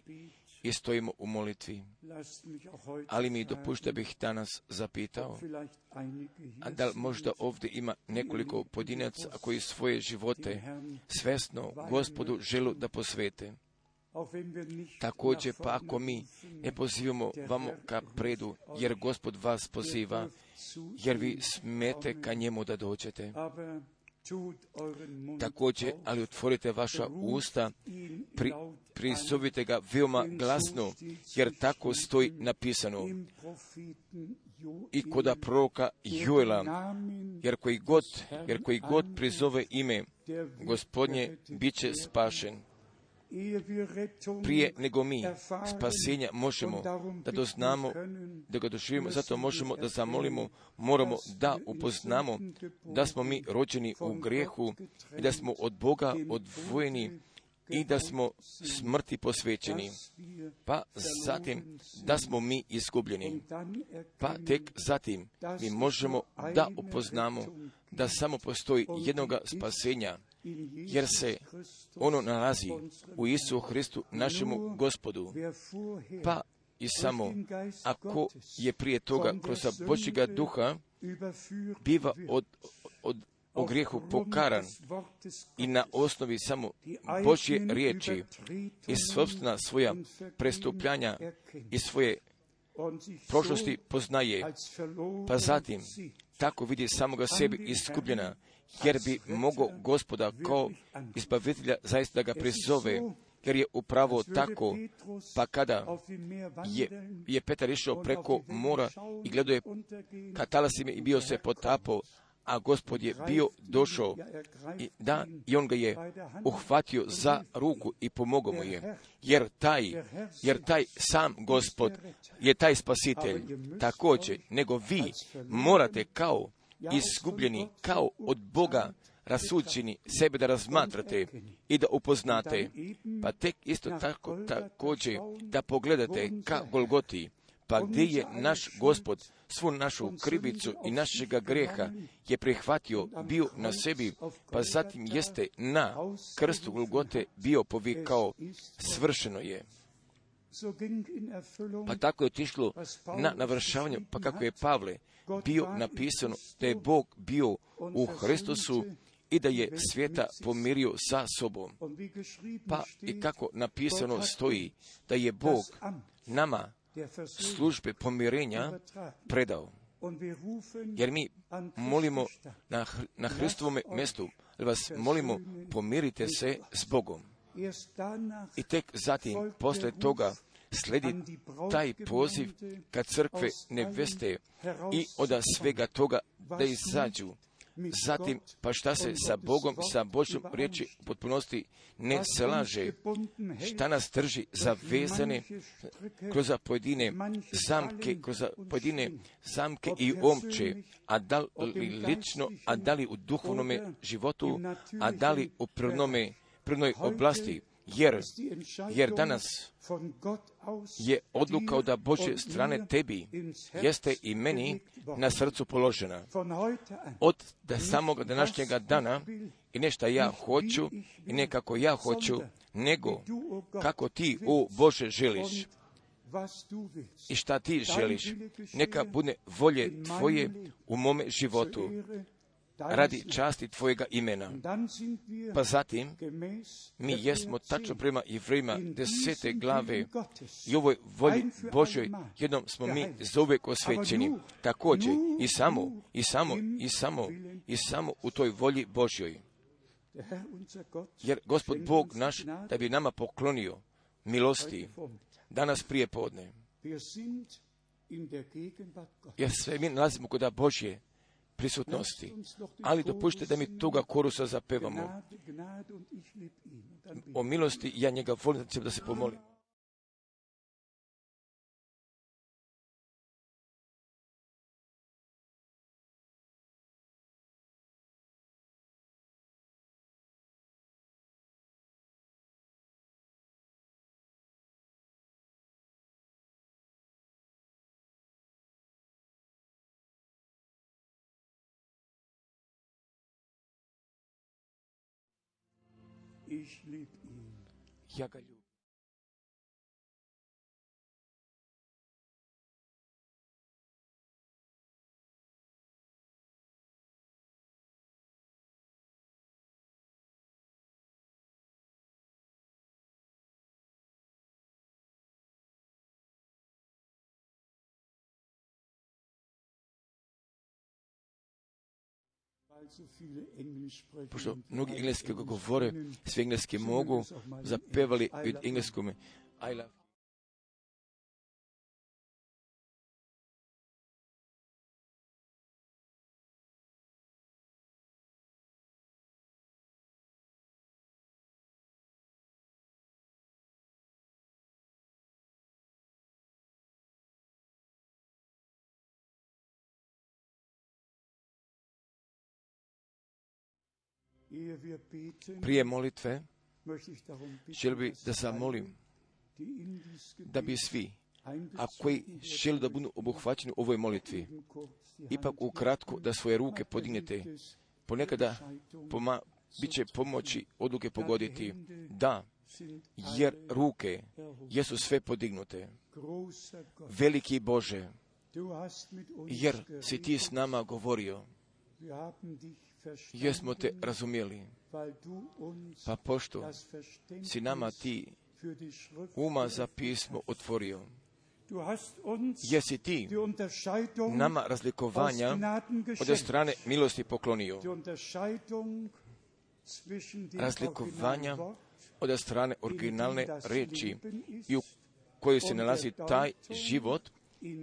i stojimo u molitvi. Ali mi dopušta bih danas zapitao, a da li možda ovdje ima nekoliko pojedinaca koji svoje živote svesno gospodu želu da posvete. Također pa ako mi ne pozivamo vamo ka predu, jer gospod vas poziva, jer vi smete ka njemu da dođete. Također, ali otvorite vaša usta, pri, prisovite ga veoma glasno, jer tako stoji napisano. I koda proroka Juela, jer koji god, jer koji god prizove ime gospodnje, bit će spašen prije nego mi spasenja možemo da doznamo, da ga doživimo, zato možemo da zamolimo, moramo da upoznamo da smo mi rođeni u grijehu i da smo od Boga odvojeni i da smo smrti posvećeni, pa zatim da smo mi izgubljeni, pa tek zatim mi možemo da upoznamo da samo postoji jednoga spasenja, jer se ono nalazi u Isu Hristu, našemu gospodu. Pa i samo ako je prije toga kroz Božjega duha biva od, od o grijehu pokaran i na osnovi samo Božje riječi i sobstvena svoja prestupljanja i svoje prošlosti poznaje, pa zatim tako vidi samoga sebi iskupljena, jer bi mogao gospoda kao izbavitelja zaista da ga prizove, jer je upravo tako, pa kada je, je Petar išao preko mora i gledao je ka talasima i bio se potapao, a gospod je bio došao i da, i on ga je uhvatio za ruku i pomogao mu je, jer taj, jer taj sam gospod je taj spasitelj, također, nego vi morate kao izgubljeni, kao od Boga rasuđeni sebe da razmatrate i da upoznate, pa tek isto tako također da pogledate ka Golgoti, pa gdje je naš gospod? Svu našu krivicu i našega greha je prihvatio, bio na sebi, pa zatim jeste na krstu Golgote bio povikao, svršeno je. Pa tako je otišlo na navršavanje, pa kako je Pavle bio napisano da je Bog bio u Hristusu i da je svijeta pomirio sa sobom. Pa i kako napisano stoji da je Bog nama službe pomirenja predao. Jer mi molimo na, na Hristovome mjestu, vas molimo pomirite se s Bogom. I tek zatim, posle toga, sledi taj poziv kad crkve neveste i od svega toga da izađu. Zatim, pa šta se sa Bogom, sa Božjom riječi u potpunosti ne slaže, šta nas drži zavezane kroz pojedine zamke, kroz pojedine zamke i omče, a da li lično, a da li u duhovnome životu, a da li u prvnome, prvnoj oblasti, jer, jer danas je odluka od Bože strane tebi, jeste i meni na srcu položena. Od da samog današnjega dana i nešto ja hoću i ne kako ja hoću, nego kako ti, o Bože, želiš. I šta ti želiš, neka bude volje tvoje u mome životu, radi časti tvojega imena. Pa zatim, mi jesmo tačno prema Jevrima desete glave i ovoj volji Božoj, jednom smo mi za uvijek osvećeni. Također, i samo, i samo, i samo, i samo u toj volji Božjoj. Jer Gospod Bog naš, da bi nama poklonio milosti, danas prije podne. Jer sve mi nalazimo kod Božje prisutnosti. Ali dopušte da mi toga korusa zapevamo. O milosti ja njega volim da se pomolim. Ja ga Pošto mnogi engleski govore, svi engleski mogu, zapevali od engleskom. I love Prije molitve želio bi da zamolim da bi svi, a koji žele da budu obuhvaćeni u ovoj molitvi, ipak ukratko da svoje ruke podignete. Ponekada poma, bit će pomoći odluke pogoditi. Da, jer ruke jesu sve podignute. Veliki Bože, jer si ti s nama govorio, jesmo te razumjeli, pa pošto si nama ti uma za pismo otvorio, jesi ti nama razlikovanja od strane milosti poklonio, razlikovanja od strane originalne reči i u kojoj se nalazi taj život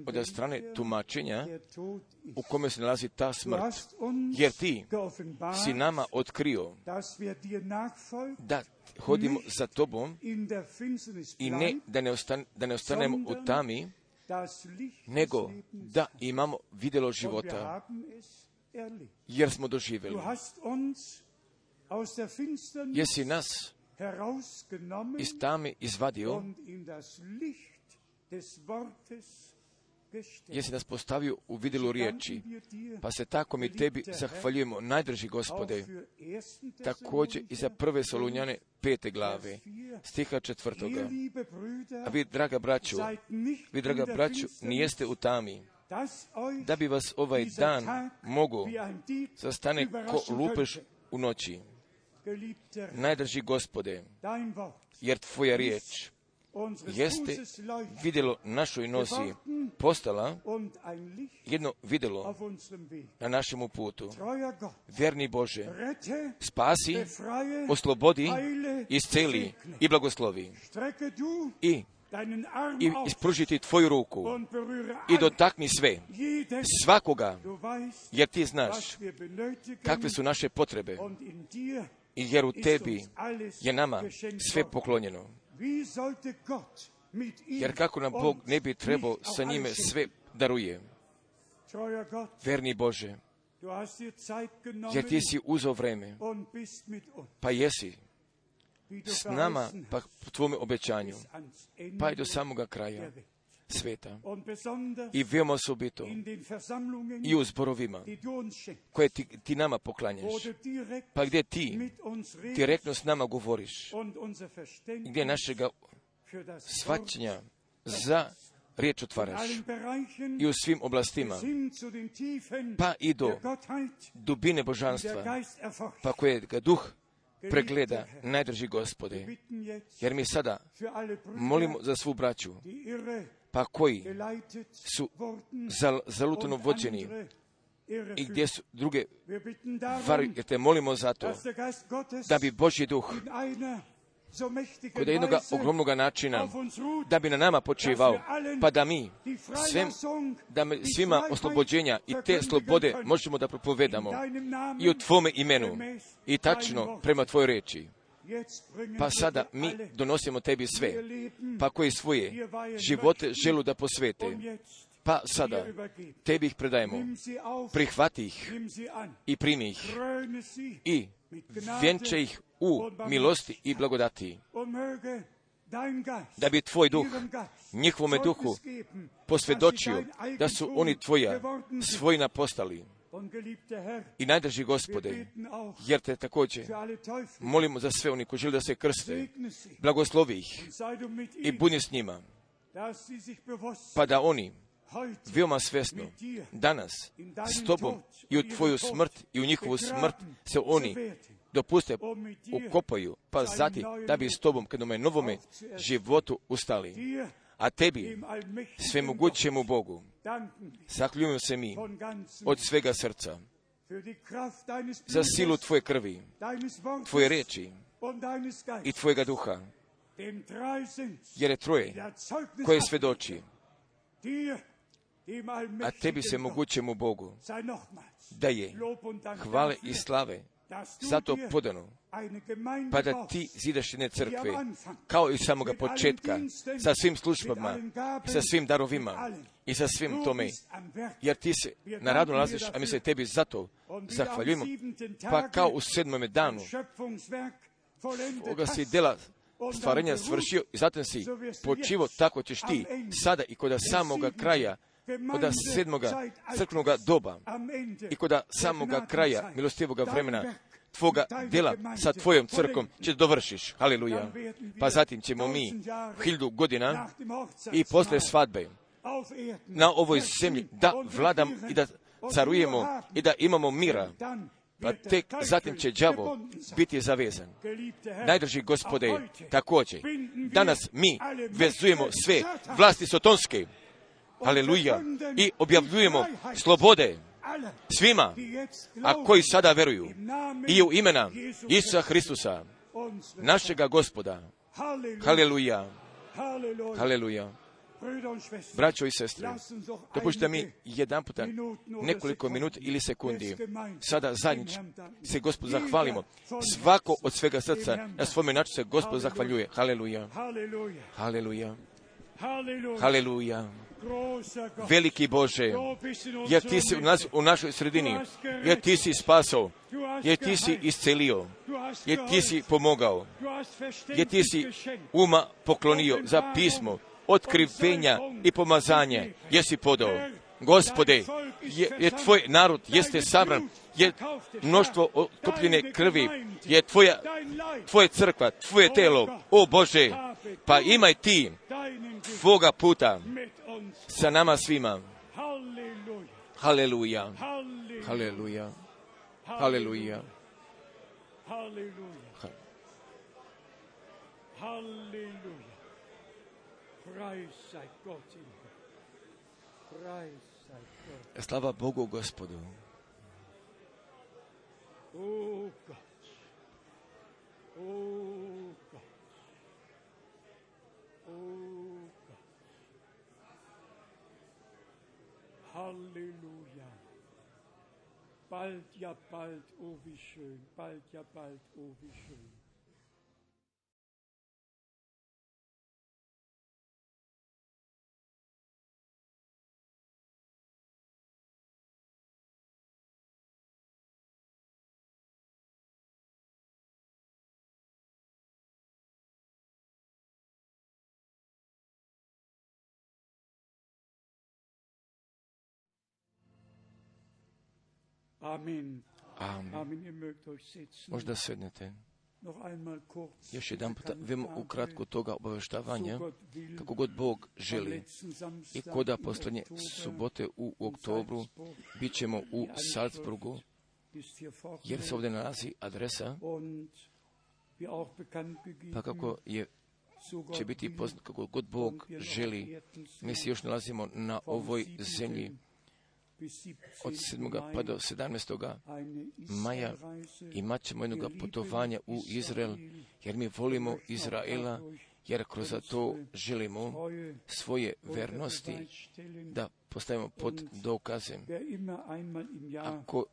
od strane tumačenja u kome se nalazi ta smrt. Jer ti si nama otkrio da hodimo za tobom i ne da ne, ostan, da ne ostanemo u tami, nego da imamo vidjelo života, jer smo doživjeli. Jesi nas iz tami izvadio jesi nas postavio u vidjelu riječi, pa se tako mi tebi zahvaljujemo, najdrži gospode, također i za prve Solunjane pete glave, stiha četvrtoga. A vi, draga braću, vi, draga braću, nijeste u tami, da bi vas ovaj dan mogu zastane ko lupeš u noći. Najdrži gospode, jer tvoja riječ jeste vidjelo našoj nosi postala jedno vidjelo na našemu putu. Vjerni Bože, spasi, oslobodi, isceli i blagoslovi. I i ispružiti tvoju ruku i dotakni sve, svakoga, jer ti znaš kakve su naše potrebe i jer u tebi je nama sve poklonjeno. Jer kako nam Bog ne bi trebao sa njime sve daruje. Verni Bože, jer ti si uzao vreme, pa jesi. S nama pa po tvome obećanju, pa i do samoga kraja sveta. I veoma osobito. i u zborovima. koje ti, ti nama poklanjaš, pa gdje ti? direktno s nama govoriš, gdje našega svačanja za riječ otvaraš. I u svim oblastima, pa i do dubine božanstva, pa koje ga duh pregleda, najdrži gospode. Jer mi sada molimo za svu braću, pa koji su zal, zalutano vođeni i gdje su druge vari, jer te molimo za to, da bi Božji duh kod jednog ogromnog načina, da bi na nama počivao, pa da mi svim, da mi svima oslobođenja i te slobode možemo da propovedamo i u Tvome imenu i tačno prema Tvojoj reči. Pa sada mi donosimo tebi sve, pa koji svoje živote želu da posvete. Pa sada tebi ih predajemo, prihvati ih i primi ih i vjenče ih u milosti i blagodati, da bi tvoj duh njihovome duhu posvjedočio da su oni tvoja svojina postali. I najdrži gospode, jer te također molimo za sve oni koji žele da se krste, blagoslovi ih i buni s njima, pa da oni veoma svjesno danas s tobom i u tvoju smrt i u njihovu smrt se oni dopuste ukopaju, pa zati da bi s tobom kad novome životu ustali. A tebi, svemogućemu Bogu, zahljujemo se mi od svega srca. Za silu Tvoje krvi, Tvoje reči i Tvojega duha, jer je Troje koje svedoči, a tebi se mogućemu Bogu da je hvale i slave zato podano, pa da ti zidaš jedne crkve, kao i samoga početka, sa svim službama, sa svim darovima i sa svim tome, jer ti se na radu nalaziš, a mi se tebi zato zahvaljujemo, pa kao u sedmome danu, ovoga si dela stvarenja svršio i zatim si počivo, tako ćeš ti sada i kod samoga kraja kod sedmoga crkvenoga doba i kod samoga kraja milostivoga vremena tvoga djela sa tvojom crkom će dovršiš. Haleluja. Pa zatim ćemo mi hiljadu godina i posle svadbe na ovoj zemlji da vladam i da carujemo i da imamo mira. Pa tek zatim će đavo biti zavezan. Najdrži gospode, također, danas mi vezujemo sve vlasti sotonske, Aleluja. I objavljujemo slobode svima, a koji sada veruju i u imena Isusa Hristusa, našega gospoda. Haleluja. Haleluja. Braćo i sestre, dopušte mi jedan puta nekoliko minuta ili sekundi. Sada zajednič se gospod zahvalimo. Svako od svega srca na svome načinu se gospod zahvaljuje. Haleluja. Haleluja. Haleluja. Veliki Bože, jer ti si u, nas, u našoj sredini, jer ti si spasao, jer ti si iscelio, jer ti si pomogao, jer ti si uma poklonio za pismo, otkrivenja i pomazanje, jesi podao. Gospode, je, je tvoj narod jeste sabran, je mnoštvo okupljene krvi, je tvoja, tvoje crkva, tvoje telo, o Bože, pa imaj ti tvoga puta sa nama svima. Haleluja. Haleluja. Haleluja. Haleluja. Slava Bogu gospodu. Oh God. Oh God. Oh Halleluja. Bald, ja bald, oh wie schön. Bald, ja bald, oh wie schön. Amen. Amen. Možda sednete. Još jedan puta, vemo ukratko toga obaveštavanja, kako god Bog želi. I koda posljednje subote u oktobru bit ćemo u Salzburgu, jer se ovdje nalazi adresa, pa kako je će biti poznat kako god Bog želi. Mi se još nalazimo na ovoj zemlji od 7. pa do 17. maja imat ćemo jednog putovanja u Izrael, jer mi volimo Izraela, jer kroz to želimo svoje vernosti da postavimo pod dokazem. Ako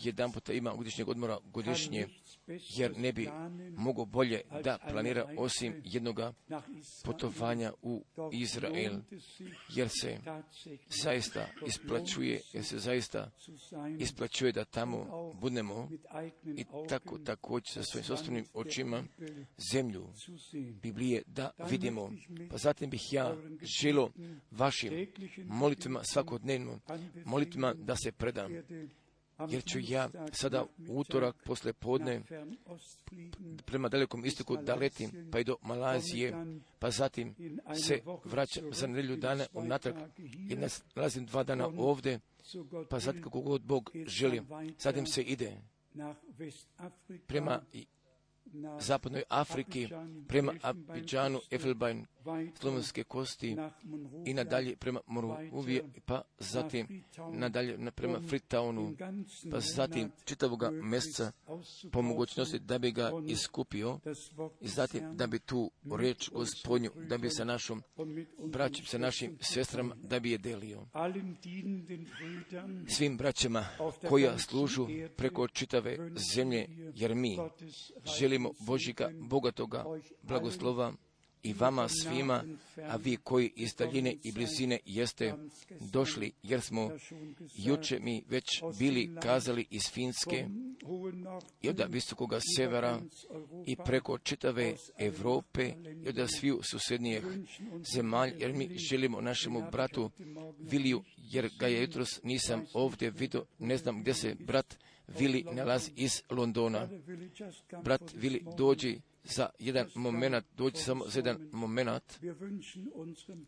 jedan puta ima godišnjeg odmora godišnje, jer ne bi mogao bolje da planira osim jednoga putovanja u Izrael, jer se zaista isplaćuje, jer se zaista isplaćuje da tamo budemo i tako također sa svojim sobstvenim očima zemlju Biblije da vidimo. Pa zatim bih ja želo vašim molitvima svakodnevno, molitvima da se predam jer ću ja sada utorak posle podne prema dalekom istoku da letim pa i do Malazije, pa zatim se vraćam za nedelju dana unatrag i nalazim dva dana ovde, pa zatim kako god Bog želi. Zatim se ide prema zapadnoj Afriki, prema Abidžanu, Efelbajn, slovenske kosti i nadalje prema Moruvije, pa zatim nadalje prema Fritownu, pa zatim čitavoga mjeseca po mogućnosti da bi ga iskupio i zatim da bi tu reč gospodnju, da bi sa našom braćom, sa našim sestrama, da bi je delio. Svim braćama koja služu preko čitave zemlje, jer mi želimo Božika, bogatoga blagoslova i vama svima, a vi koji iz daljine i blizine jeste došli, jer smo juče mi već bili kazali iz Finske i od visokoga severa i preko čitave Europe i od sviju susednijih zemalja, jer mi želimo našemu bratu Viliju, jer ga je jutros nisam ovdje vidio, ne znam gdje se brat Vili nalazi iz Londona. Brat Vili dođi za jedan moment, dođi samo za jedan moment,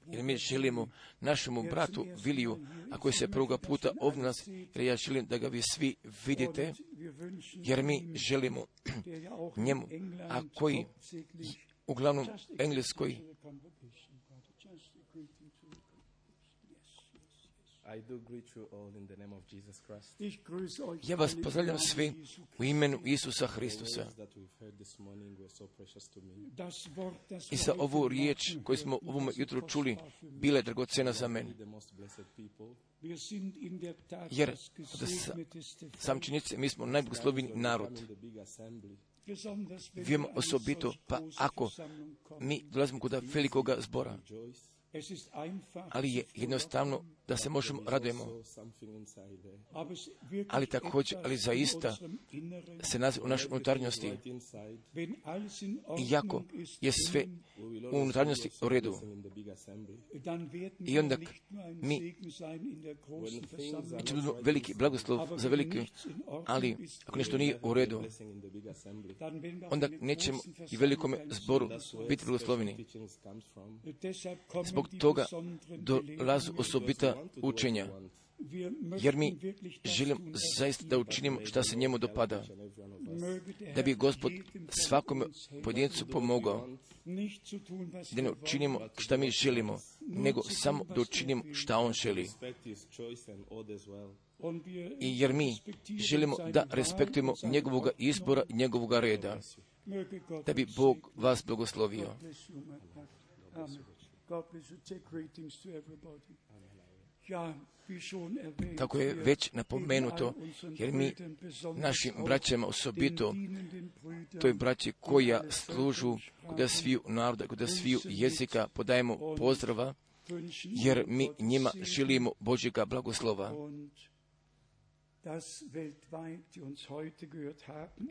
jer mi želimo našemu bratu Viliju, a koji se prvoga puta ovdje nas, jer ja želim da ga vi svi vidite, jer mi želimo njemu, a koji uglavnom engleskoj Ja vas pozdravljam svi u imenu Isusa Hristusa. I za ovu riječ koju smo ovom jutru čuli, bila je dragocena za mene. Jer sam činjenice, mi smo najblagosloveni narod. Vijemo osobito, pa ako mi dolazimo kod velikoga zbora, ali je jednostavno da se možemo radujemo. Ali također, ali zaista se nalazi u našoj unutarnjosti. Iako je sve u unutarnjosti u redu. I onda mi, ćemo veliki blagoslov za veliki, ali ako nešto nije u redu, onda nećemo i velikome zboru biti blagosloveni. Zbog toga dolazu osobita učenja, jer mi želimo zaista da učinimo šta se njemu dopada, da bi gospod svakome pojedincu pomogao, da ne učinimo šta mi želimo, nego samo da učinimo šta on želi. I jer mi želimo da respektujemo njegovog izbora i reda, da bi Bog vas blagoslovio. Kako je već napomenuto, jer mi našim braćama osobito, toj braći koja služu kod sviju naroda, kod sviju jezika, podajemo pozdrava, jer mi njima želimo Božjega blagoslova.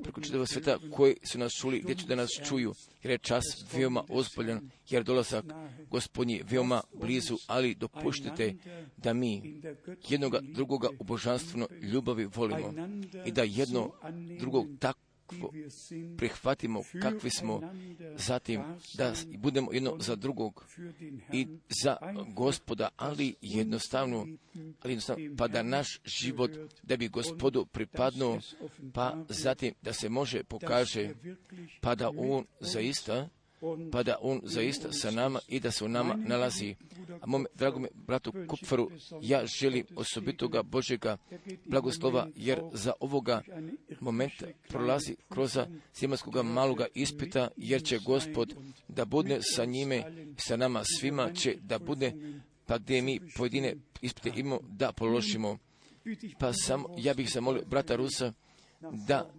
Preko čitavog sveta koji su nas čuli, gdje će da nas čuju, jer je čas veoma ozboljan, jer dolazak gospodnji veoma blizu, ali dopuštite da mi jednoga drugoga u božanstveno ljubavi volimo i da jedno drugog tako prihvatimo kakvi smo, zatim da budemo jedno za drugog i za gospoda, ali jednostavno, ali jednostavno pa da naš život, da bi gospodu pripadnuo, pa zatim da se može pokaže, pa da on zaista pa da on zaista sa nama i da se u nama nalazi. A mome dragome bratu Kupferu, ja želim osobitoga Božega blagoslova, jer za ovoga momenta prolazi kroz zemaljskog maloga ispita, jer će gospod da bude sa njime, sa nama svima će da bude, pa gdje mi pojedine ispite imamo da položimo. Pa sam, ja bih zamolio brata Rusa da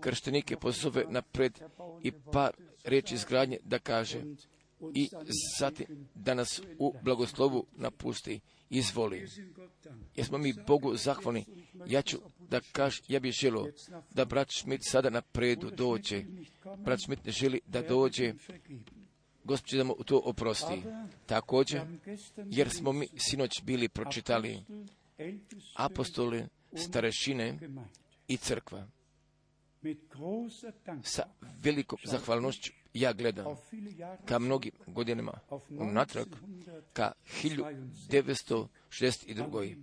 krštenike pozove napred i par riječi izgradnje da kaže i zatim da nas u blagoslovu napusti, izvoli. Jesmo mi Bogu zahvalni. Ja ću da kaž, ja bih želio da brat Šmit sada napredu dođe. Brat Šmit ne želi da dođe. Gospod da mu to oprosti. Također, jer smo mi sinoć bili pročitali apostoli, starešine i crkva sa velikom zahvalnošću ja gledam ka mnogim godinama unatrag, ka 1962.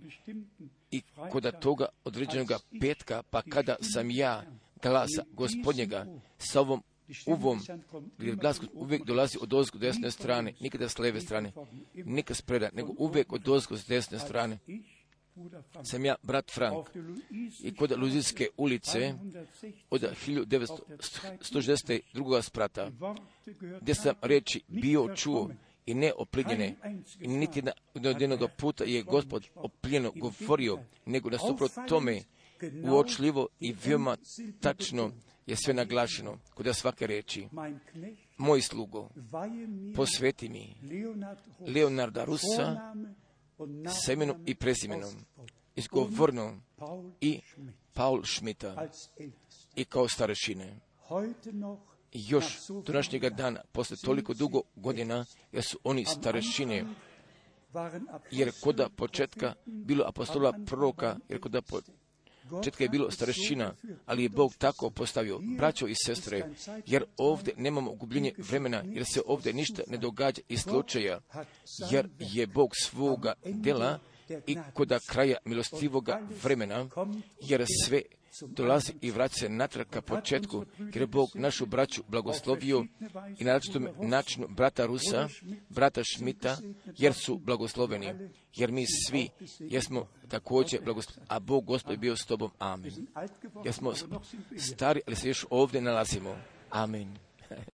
I kod toga određenog petka, pa kada sam ja glasa gospodnjega sa ovom uvom, gdje glas uvijek dolazi od ozgo desne strane, nikada s leve strane, nikad spreda, nego uvijek od ozgo s desne strane sam ja brat Frank i kod Luzijske ulice od 1962. sprata, gdje sam reći bio čuo i ne oplinjene, i niti od jednog puta je gospod opljeno govorio, nego da suprot tome uočljivo i veoma tačno je sve naglašeno kod svake reči. Moj slugo, posveti mi Leonarda Rusa, semenom i prezimenom, izgovornom i Paul Schmidta i kao starešine. Još današnjega dana, posle toliko dugo godina, jer su oni starešine, jer koda početka bilo apostola proroka, jer koda početka je bilo starešina, ali je Bog tako postavio, braćo i sestre, jer ovdje nemamo gubljenje vremena, jer se ovdje ništa ne događa iz slučaja, jer je Bog svoga dela i koda kraja milostivoga vremena, jer sve dolazi i vraća se natrag ka početku, jer je Bog našu braću blagoslovio i na načinu brata Rusa, brata Šmita, jer su blagosloveni, jer mi svi jesmo također blagosloveni, a Bog Gospod je bio s tobom. Amen. Jer smo stari, ali se još ovdje nalazimo. Amen.